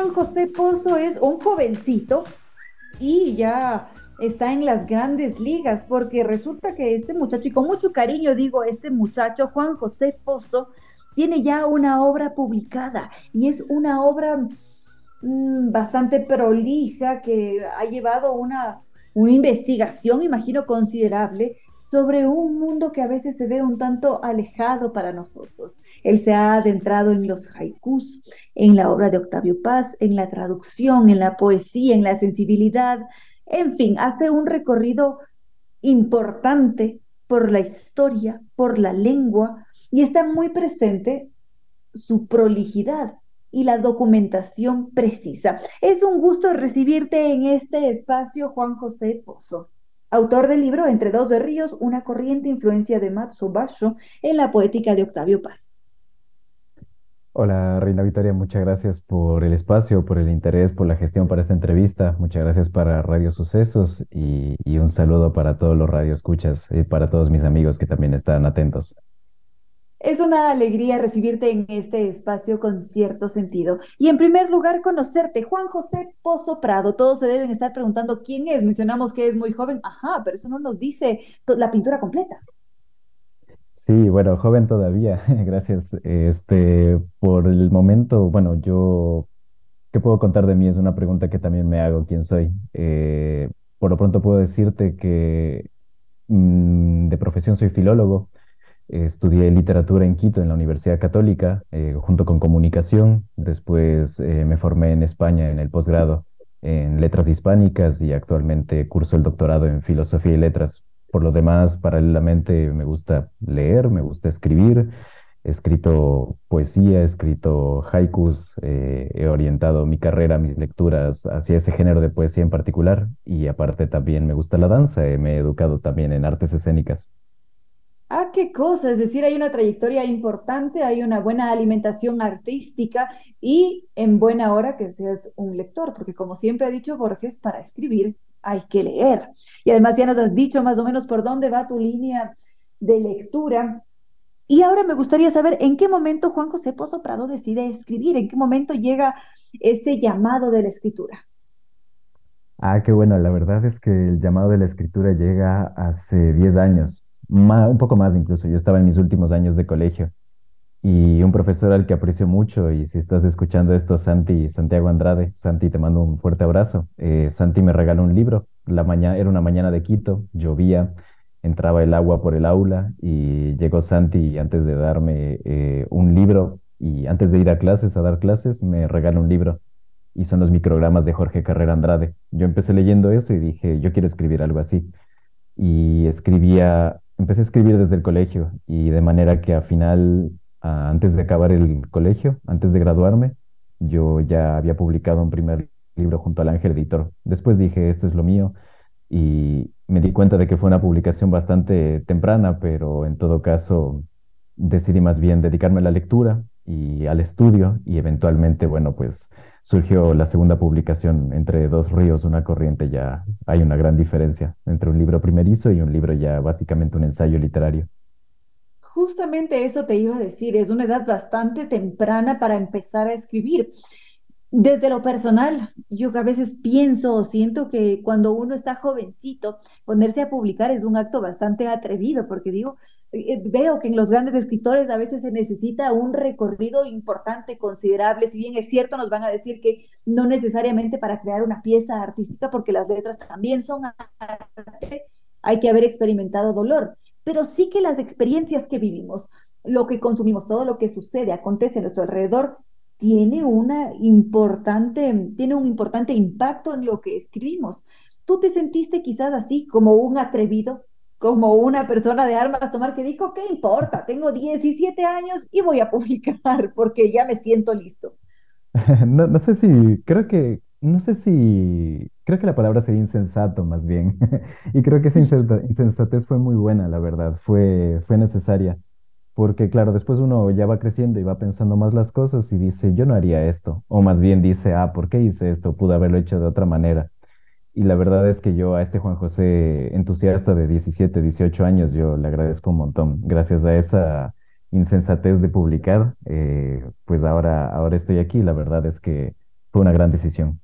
Juan José Pozo es un jovencito y ya está en las grandes ligas, porque resulta que este muchacho, y con mucho cariño digo, este muchacho, Juan José Pozo, tiene ya una obra publicada y es una obra mmm, bastante prolija que ha llevado una, una investigación, imagino, considerable sobre un mundo que a veces se ve un tanto alejado para nosotros. Él se ha adentrado en los haikus, en la obra de Octavio Paz, en la traducción, en la poesía, en la sensibilidad, en fin, hace un recorrido importante por la historia, por la lengua, y está muy presente su prolijidad y la documentación precisa. Es un gusto recibirte en este espacio, Juan José Pozo autor del libro Entre dos ríos, una corriente influencia de Matsubashi en la poética de Octavio Paz. Hola, Reina Victoria, muchas gracias por el espacio, por el interés, por la gestión para esta entrevista. Muchas gracias para Radio Sucesos y, y un saludo para todos los radioescuchas y para todos mis amigos que también están atentos. Es una alegría recibirte en este espacio con cierto sentido. Y en primer lugar, conocerte, Juan José Pozo Prado. Todos se deben estar preguntando quién es. Mencionamos que es muy joven. Ajá, pero eso no nos dice la pintura completa. Sí, bueno, joven todavía. Gracias. Este, por el momento, bueno, yo, ¿qué puedo contar de mí? Es una pregunta que también me hago. ¿Quién soy? Eh, por lo pronto puedo decirte que mm, de profesión soy filólogo. Estudié literatura en Quito, en la Universidad Católica, eh, junto con comunicación. Después eh, me formé en España en el posgrado en letras hispánicas y actualmente curso el doctorado en filosofía y letras. Por lo demás, paralelamente me gusta leer, me gusta escribir. He escrito poesía, he escrito haikus, eh, he orientado mi carrera, mis lecturas hacia ese género de poesía en particular y aparte también me gusta la danza, me he educado también en artes escénicas. Ah, qué cosa, es decir, hay una trayectoria importante, hay una buena alimentación artística y en buena hora que seas un lector, porque como siempre ha dicho Borges, para escribir hay que leer. Y además ya nos has dicho más o menos por dónde va tu línea de lectura. Y ahora me gustaría saber en qué momento Juan José Pozo Prado decide escribir, en qué momento llega ese llamado de la escritura. Ah, qué bueno, la verdad es que el llamado de la escritura llega hace 10 años un poco más incluso. Yo estaba en mis últimos años de colegio y un profesor al que aprecio mucho, y si estás escuchando esto, Santi, Santiago Andrade, Santi, te mando un fuerte abrazo. Eh, Santi me regaló un libro, la mañana, era una mañana de Quito, llovía, entraba el agua por el aula y llegó Santi antes de darme eh, un libro y antes de ir a clases, a dar clases, me regaló un libro y son los microgramas de Jorge Carrera Andrade. Yo empecé leyendo eso y dije, yo quiero escribir algo así. Y escribía empecé a escribir desde el colegio y de manera que al final, antes de acabar el colegio, antes de graduarme, yo ya había publicado un primer libro junto al Ángel Editor. Después dije, esto es lo mío y me di cuenta de que fue una publicación bastante temprana, pero en todo caso decidí más bien dedicarme a la lectura y al estudio y eventualmente, bueno, pues surgió la segunda publicación entre dos ríos, una corriente, ya hay una gran diferencia entre un libro primerizo y un libro ya básicamente un ensayo literario. Justamente eso te iba a decir, es una edad bastante temprana para empezar a escribir. Desde lo personal, yo a veces pienso o siento que cuando uno está jovencito, ponerse a publicar es un acto bastante atrevido, porque digo, eh, veo que en los grandes escritores a veces se necesita un recorrido importante, considerable, si bien es cierto, nos van a decir que no necesariamente para crear una pieza artística, porque las letras también son arte, hay que haber experimentado dolor, pero sí que las experiencias que vivimos, lo que consumimos, todo lo que sucede, acontece a nuestro alrededor, tiene una importante, tiene un importante impacto en lo que escribimos. ¿Tú te sentiste quizás así como un atrevido como una persona de armas tomar que dijo, ¿qué importa? Tengo 17 años y voy a publicar porque ya me siento listo. No, no sé si, creo que, no sé si, creo que la palabra sería insensato más bien. y creo que esa insensatez fue muy buena, la verdad, fue, fue necesaria. Porque claro, después uno ya va creciendo y va pensando más las cosas y dice, yo no haría esto. O más bien dice, ah, ¿por qué hice esto? Pude haberlo hecho de otra manera. Y la verdad es que yo a este Juan José entusiasta de 17, 18 años, yo le agradezco un montón. Gracias a esa insensatez de publicar, eh, pues ahora, ahora estoy aquí. La verdad es que fue una gran decisión.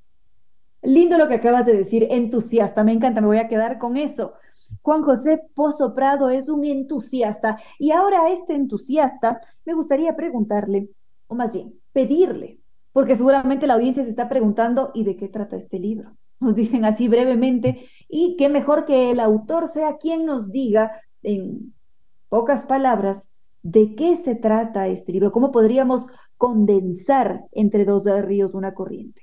Lindo lo que acabas de decir, entusiasta, me encanta, me voy a quedar con eso. Juan José Pozo Prado es un entusiasta y ahora a este entusiasta me gustaría preguntarle, o más bien pedirle, porque seguramente la audiencia se está preguntando, ¿y de qué trata este libro? nos dicen así brevemente, y qué mejor que el autor sea quien nos diga en pocas palabras de qué se trata este libro, cómo podríamos condensar entre dos ríos una corriente.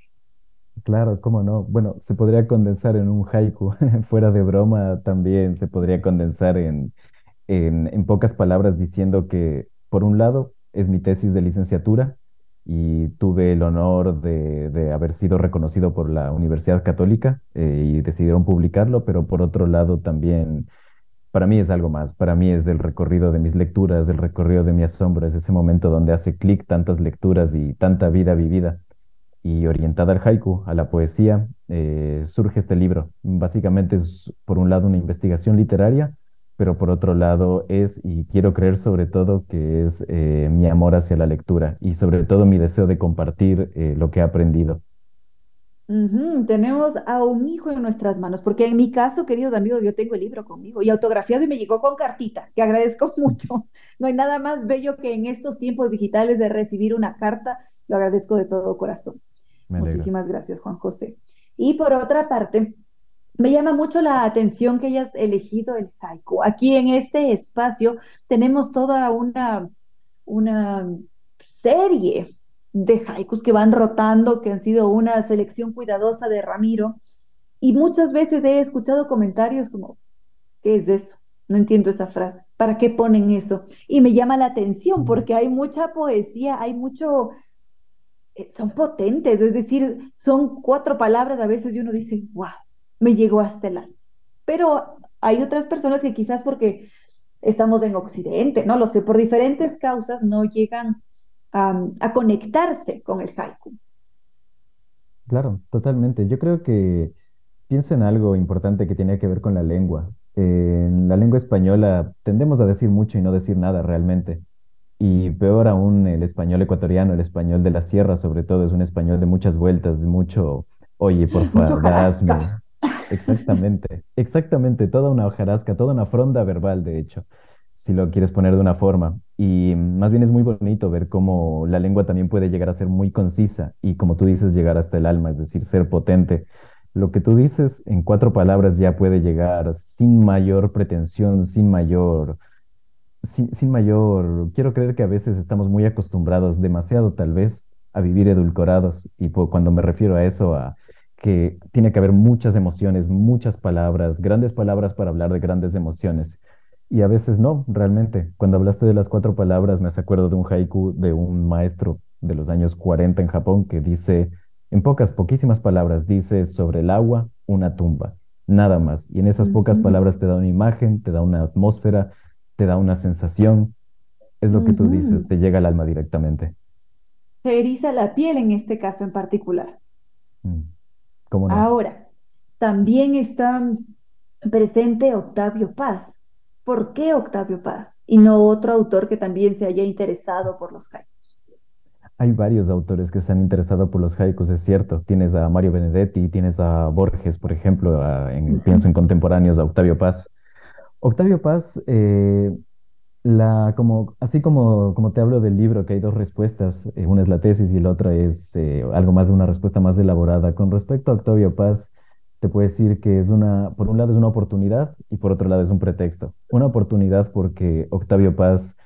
Claro, cómo no. Bueno, se podría condensar en un haiku, fuera de broma también se podría condensar en, en, pocas palabras diciendo que, por un lado, es mi tesis de licenciatura, y tuve el honor de, haber sido reconocido por la Universidad Católica eh, y decidieron publicarlo, pero por otro lado también para mí es algo más, para mí es el recorrido de mis lecturas, el recorrido de mi asombro, es ese momento donde hace clic tantas lecturas y tanta vida vivida y orientada al haiku, a la poesía, eh, surge este libro. Básicamente es por un lado una investigación literaria, pero por otro lado es, y quiero creer sobre todo, que es eh, mi amor hacia la lectura y sobre todo mi deseo de compartir eh, lo que he aprendido. Tenemos a un hijo en nuestras manos, porque en mi caso, queridos amigos, yo tengo el libro conmigo y autografiado y me llegó con cartita, que agradezco mucho. No hay nada más bello que en estos tiempos digitales de recibir una carta, lo agradezco de todo corazón. Muchísimas gracias, Juan José. Y por otra parte, Me llama mucho la atención que hayas elegido el haiku. Aquí en este espacio tenemos toda una, una serie de haikus que van rotando, que han sido una selección cuidadosa de Ramiro. Y muchas veces he escuchado comentarios como, ¿qué es eso? No entiendo esa frase. ¿Para qué ponen eso? Y me llama la atención porque hay mucha poesía, hay mucho... eh, son potentes, es decir, son cuatro palabras a veces y uno dice, wow, me llegó hasta el alma. Pero hay otras personas que quizás porque estamos en Occidente, no lo sé, por diferentes causas no llegan a, conectarse con el haiku. Claro, totalmente. Yo creo que pienso en algo importante que tiene que ver con la lengua. En la lengua española tendemos a decir mucho y no decir nada realmente. Y peor aún el español ecuatoriano, el español de la sierra sobre todo, es un español de muchas vueltas, de mucho, oye, por favor. Exactamente, exactamente, toda una hojarasca, toda una fronda verbal, de hecho, si lo quieres poner de una forma. Y más bien es muy bonito ver cómo la lengua también puede llegar a ser muy concisa y como tú dices, llegar hasta el alma, es decir, ser potente. Lo que tú dices en cuatro palabras ya puede llegar sin mayor pretensión, sin mayor, sin, sin mayor, quiero creer que a veces estamos muy acostumbrados, demasiado tal vez, a vivir edulcorados. Y cuando me refiero a eso, a que tiene que haber muchas emociones, muchas palabras, grandes palabras para hablar de grandes emociones. Y a veces no, realmente. Cuando hablaste de las cuatro palabras, me acuerdo de un haiku de un maestro de los años 40 en Japón que dice, en pocas, poquísimas palabras, dice sobre el agua, una tumba, nada más. Y en esas pocas palabras te da una imagen, te da una atmósfera, te da una sensación. Es lo que tú dices, te llega al alma directamente. Se eriza la piel en este caso en particular. Mm, ¿Cómo no? Ahora, también está presente Octavio Paz. ¿Por qué Octavio Paz? Y no otro autor que también se haya interesado por los haikus. Hay varios autores que se han interesado por los haikus, es cierto. Tienes a Mario Benedetti, tienes a Borges, por ejemplo, a- en- pienso en contemporáneos, a Octavio Paz. Octavio Paz, eh, la, como, así como, como te hablo del libro, que hay dos respuestas, eh, una es la tesis y la otra es eh, algo más de una respuesta más elaborada. Con respecto a Octavio Paz, te puedo decir que es una, por un lado es una oportunidad y por otro lado es un pretexto. Una oportunidad porque Octavio Paz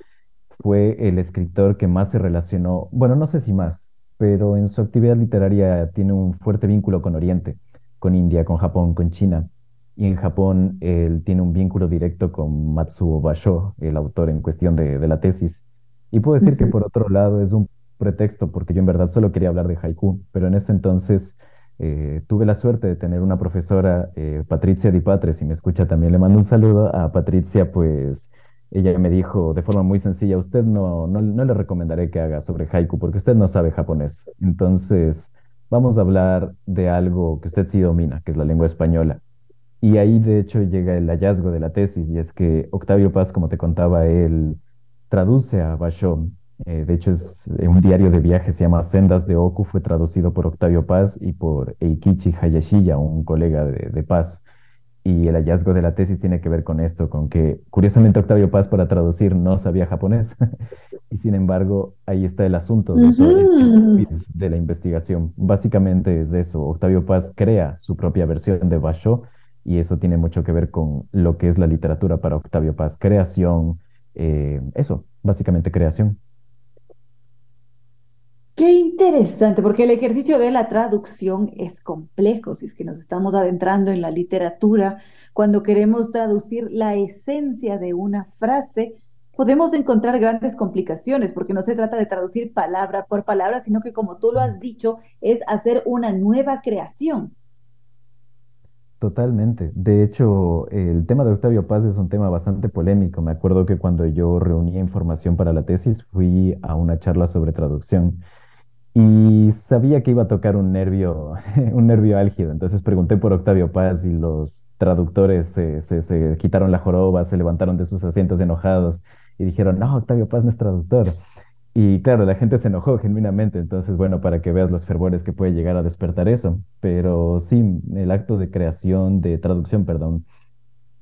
fue el escritor que más se relacionó, bueno, no sé si más, pero en su actividad literaria tiene un fuerte vínculo con Oriente, con India, con Japón, con China. Y en Japón él tiene un vínculo directo con Matsuo Basho, el autor en cuestión de, de la tesis. Y puedo decir que Ujú. por otro lado es un pretexto, porque yo en verdad solo quería hablar de haiku, pero en ese entonces eh, tuve la suerte de tener una profesora, eh, Patricia Di Patre, si me escucha también le mando un saludo a Patricia, pues ella me dijo de forma muy sencilla, usted no, no, no le recomendaré que haga sobre haiku porque usted no sabe japonés. Entonces, vamos a hablar de algo que usted sí domina, que es la lengua española. Y ahí de hecho llega el hallazgo de la tesis, y es que Octavio Paz, como te contaba, él traduce a Basho. Eh, de hecho, es eh, un diario de viajes, se llama Sendas de Oku, fue traducido por Octavio Paz y por Eikichi Hayashiya, un colega de, de Paz. Y el hallazgo de la tesis tiene que ver con esto, con que curiosamente Octavio Paz para traducir no sabía japonés. Y sin embargo, ahí está el asunto de el de la investigación. Básicamente es eso. Octavio Paz crea su propia versión de Basho y eso tiene mucho que ver con lo que es la literatura para Octavio Paz. Creación, eh, eso, básicamente creación. Qué interesante, porque el ejercicio de la traducción es complejo, si es que nos estamos adentrando en la literatura, cuando queremos traducir la esencia de una frase, podemos encontrar grandes complicaciones, porque no se trata de traducir palabra por palabra, sino que como tú lo has dicho, es hacer una nueva creación. Totalmente. De hecho, el tema de Octavio Paz es un tema bastante polémico. Me acuerdo que cuando yo reunía información para la tesis, fui a una charla sobre traducción y sabía que iba a tocar un nervio, un nervio álgido. Entonces pregunté por Octavio Paz y los traductores se, se, se quitaron la joroba, se levantaron de sus asientos enojados y dijeron, no, Octavio Paz no es traductor. Y claro, la gente se enojó genuinamente, entonces bueno, para que veas los fervores que puede llegar a despertar eso. Pero sí, el acto de creación, de traducción, perdón,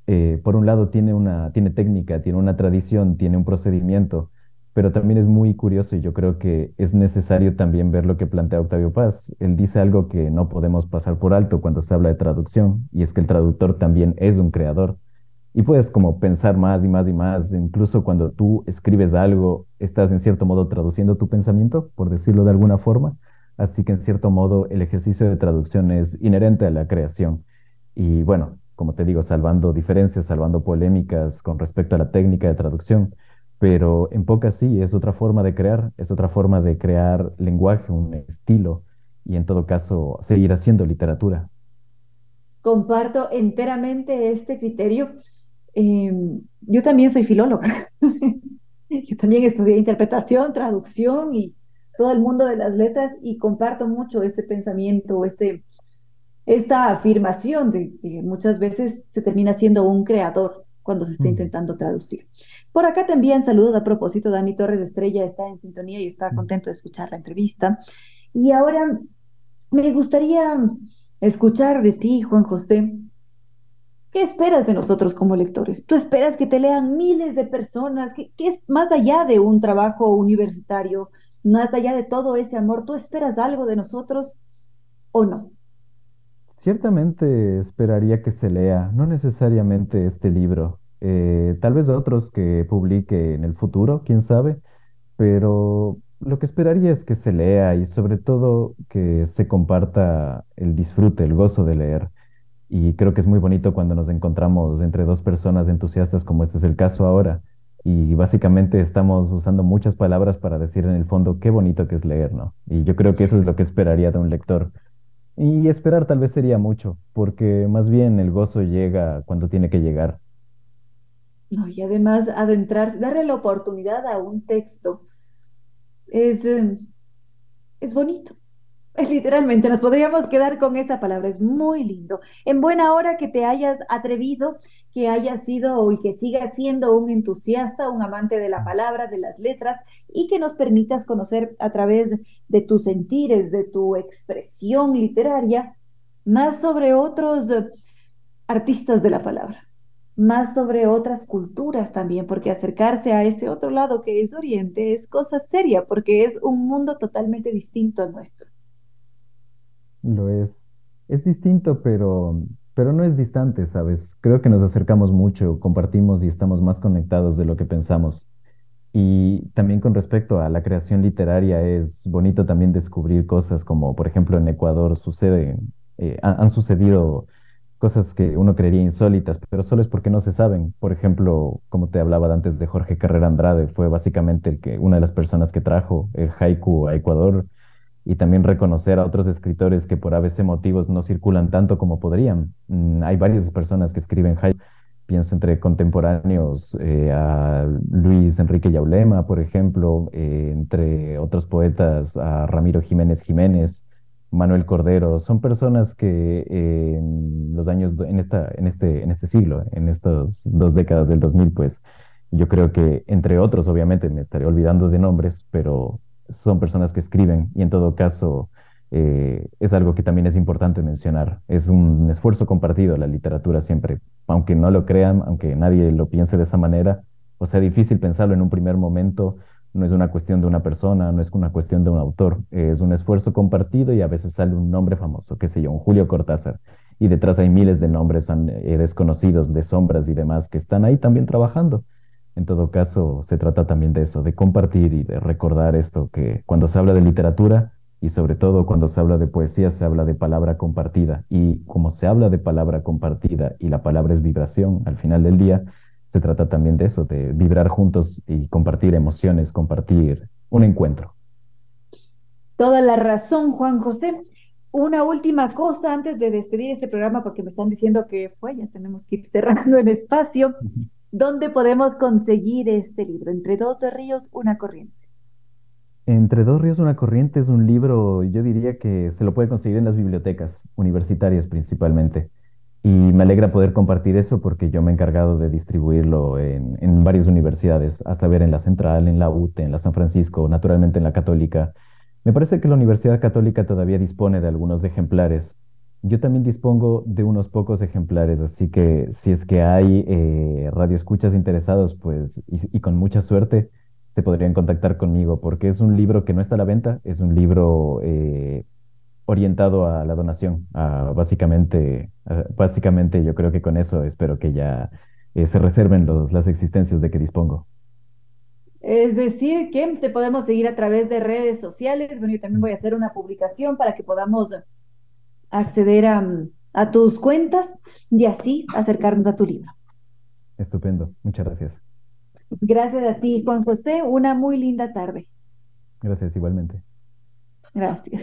eh, por un lado tiene una, tiene técnica, tiene una tradición, tiene un procedimiento, pero también es muy curioso y yo creo que es necesario también ver lo que plantea Octavio Paz. Él dice algo que no podemos pasar por alto cuando se habla de traducción, y es que el traductor también es un creador. Y puedes como pensar más y más y más, incluso cuando tú escribes algo, estás en cierto modo traduciendo tu pensamiento, por decirlo de alguna forma. Así que en cierto modo el ejercicio de traducción es inherente a la creación. Y bueno, como te digo, salvando diferencias, salvando polémicas con respecto a la técnica de traducción, pero en pocas sí, es otra forma de crear, es otra forma de crear lenguaje, un estilo, y en todo caso seguir haciendo literatura. Comparto enteramente este criterio Em, yo también soy filóloga. yo también estudié interpretación, traducción y todo el mundo de las letras y comparto mucho este pensamiento, este, esta afirmación de que muchas veces se termina siendo un creador cuando se está intentando traducir. Por acá te envían saludos a propósito, Dani Torres Estrella está en sintonía y está contento de escuchar la entrevista. Y ahora me gustaría escuchar de ti, Juan José, ¿Qué esperas de nosotros como lectores? ¿Tú esperas que te lean miles de personas? ¿Qué, es más allá de un trabajo universitario? Más allá de todo ese amor, ¿tú esperas algo de nosotros o no? Ciertamente esperaría que se lea, no necesariamente este libro, eh, tal vez otros que publique en el futuro, quién sabe, pero lo que esperaría es que se lea y sobre todo que se comparta el disfrute, el gozo de leer. Y creo que es muy bonito cuando nos encontramos entre dos personas entusiastas como este es el caso ahora. Y básicamente estamos usando muchas palabras para decir en el fondo qué bonito que es leer, ¿no? Y yo creo que eso es lo que esperaría de un lector. Y esperar tal vez sería mucho, porque más bien el gozo llega cuando tiene que llegar. No, y además adentrarse, darle la oportunidad a un texto es, eh, es bonito. Literalmente, nos podríamos quedar con esa palabra, es muy lindo. En buena hora que te hayas atrevido, que hayas sido y que sigas siendo un entusiasta, un amante de la palabra, de las letras, y que nos permitas conocer a través de tus sentires, de tu expresión literaria, más sobre otros eh, artistas de la palabra, más sobre otras culturas también, porque acercarse a ese otro lado que es Oriente es cosa seria, porque es un mundo totalmente distinto al nuestro. Lo es. Es distinto, pero, pero no es distante, ¿sabes? Creo que nos acercamos mucho, compartimos y estamos más conectados de lo que pensamos. Y también con respecto a la creación literaria, es bonito también descubrir cosas como, por ejemplo, en Ecuador sucede, eh, han sucedido cosas que uno creería insólitas, pero solo es porque no se saben. Por ejemplo, como te hablaba antes de Jorge Carrera Andrade, fue básicamente el que, una de las personas que trajo el haiku a Ecuador y también reconocer a otros escritores que por a veces motivos no circulan tanto como podrían. Mm, hay varias personas que escriben haiku. Pienso entre contemporáneos eh, a Luis Enrique Yaulema, por ejemplo, eh, entre otros poetas a Ramiro Jiménez Jiménez, Manuel Cordero. Son personas que en los años, en, esta, en, este, en este siglo, en estas dos décadas del 2000, pues yo creo que entre otros, obviamente me estaré olvidando de nombres, pero son personas que escriben y en todo caso eh, es algo que también es importante mencionar. Es un esfuerzo compartido la literatura siempre, aunque no lo crean, aunque nadie lo piense de esa manera, o sea, difícil pensarlo en un primer momento, no es una cuestión de una persona, no es una cuestión de un autor, es un esfuerzo compartido y a veces sale un nombre famoso, qué sé yo, un Julio Cortázar, y detrás hay miles de nombres eh, desconocidos, de sombras y demás que están ahí también trabajando. En todo caso, se trata también de eso, de compartir y de recordar esto, que cuando se habla de literatura y sobre todo cuando se habla de poesía, se habla de palabra compartida. Y como se habla de palabra compartida y la palabra es vibración al final del día, se trata también de eso, de vibrar juntos y compartir emociones, compartir un encuentro. Toda la razón, Juan José. Una última cosa antes de despedir este programa, porque me están diciendo que fue, ya tenemos que ir cerrando el espacio. ¿Dónde podemos conseguir este libro? Entre dos ríos, una corriente. Entre dos ríos, una corriente es un libro, yo diría que se lo puede conseguir en las bibliotecas universitarias principalmente. Y me alegra poder compartir eso porque yo me he encargado de distribuirlo en, en varias universidades, a saber, en la Central, en la UTE, en la San Francisco, naturalmente en la Católica. Me parece que la Universidad Católica todavía dispone de algunos ejemplares yo también dispongo de unos pocos ejemplares, así que si es que hay eh, radioescuchas interesados, pues, y, con mucha suerte, se podrían contactar conmigo, porque es un libro que no está a la venta, es un libro eh, orientado a la donación. básicamente, básicamente yo creo que con eso espero que ya eh, se reserven las existencias de que dispongo. Es decir, que te podemos seguir a través de redes sociales. Bueno, yo también voy a hacer una publicación para que podamos acceder a, a tus cuentas y así acercarnos a tu libro. Estupendo, muchas gracias. Gracias a ti, Juan José. Una muy linda tarde. Gracias, igualmente. Gracias.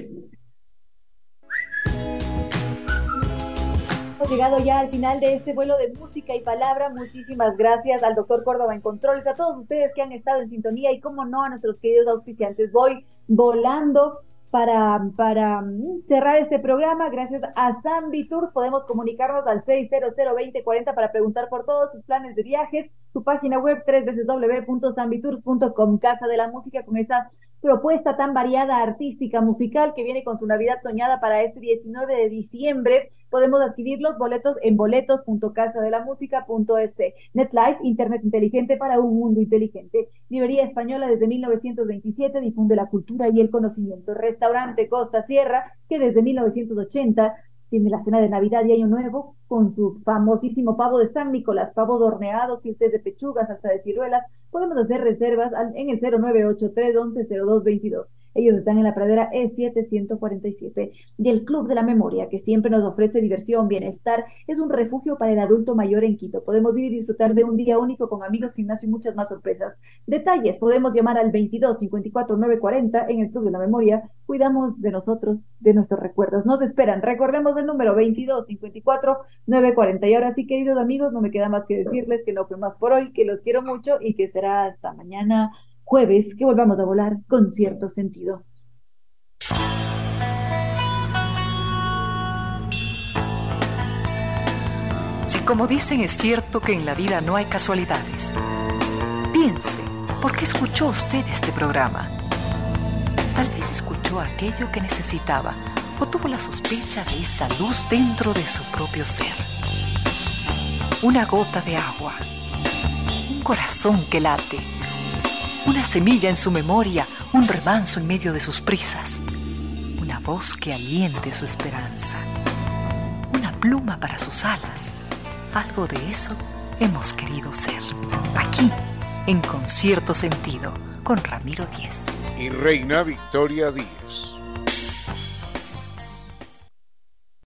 Hemos llegado ya al final de este vuelo de música y palabra. Muchísimas gracias al doctor Córdoba en Controles, a todos ustedes que han estado en sintonía y, como no, a nuestros queridos auspiciantes. Voy volando para, para mm, cerrar este programa. Gracias a Sambitur podemos comunicarnos al 600-2040 para preguntar por todos sus planes de viajes. Su página web www.sambitours.com, Casa de la Música, con esa propuesta tan variada artística musical que viene con su Navidad soñada para este 19 de diciembre. Podemos adquirir los boletos en boletos.casadelamusica.es. NetLife, Internet inteligente para un mundo inteligente. Librería española desde 1927 difunde la cultura y el conocimiento. Restaurante Costa Sierra, que desde 1980 tiene la cena de Navidad y Año Nuevo con su famosísimo pavo de San Nicolás, pavos horneados, filetes de pechugas, hasta de ciruelas. Podemos hacer reservas en el 0983 110222. Ellos están en la pradera E747 y el Club de la Memoria, que siempre nos ofrece diversión, bienestar, es un refugio para el adulto mayor en Quito. Podemos ir y disfrutar de un día único con amigos, gimnasio y muchas más sorpresas. Detalles, podemos llamar al 22 54 940 en el Club de la Memoria. Cuidamos de nosotros, de nuestros recuerdos. Nos esperan. Recordemos el número 22 54 940. Y ahora sí, queridos amigos, no me queda más que decirles que no fue más por hoy, que los quiero mucho y que será hasta mañana jueves que volvamos a volar con cierto sentido. Si como dicen es cierto que en la vida no hay casualidades, piense, ¿por qué escuchó usted este programa? Tal vez escuchó aquello que necesitaba o tuvo la sospecha de esa luz dentro de su propio ser. Una gota de agua, un corazón que late una semilla en su memoria, un remanso en medio de sus prisas, una voz que aliente su esperanza, una pluma para sus alas. Algo de eso hemos querido ser. Aquí, en concierto sentido, con Ramiro Díez. Y Reina Victoria Díez.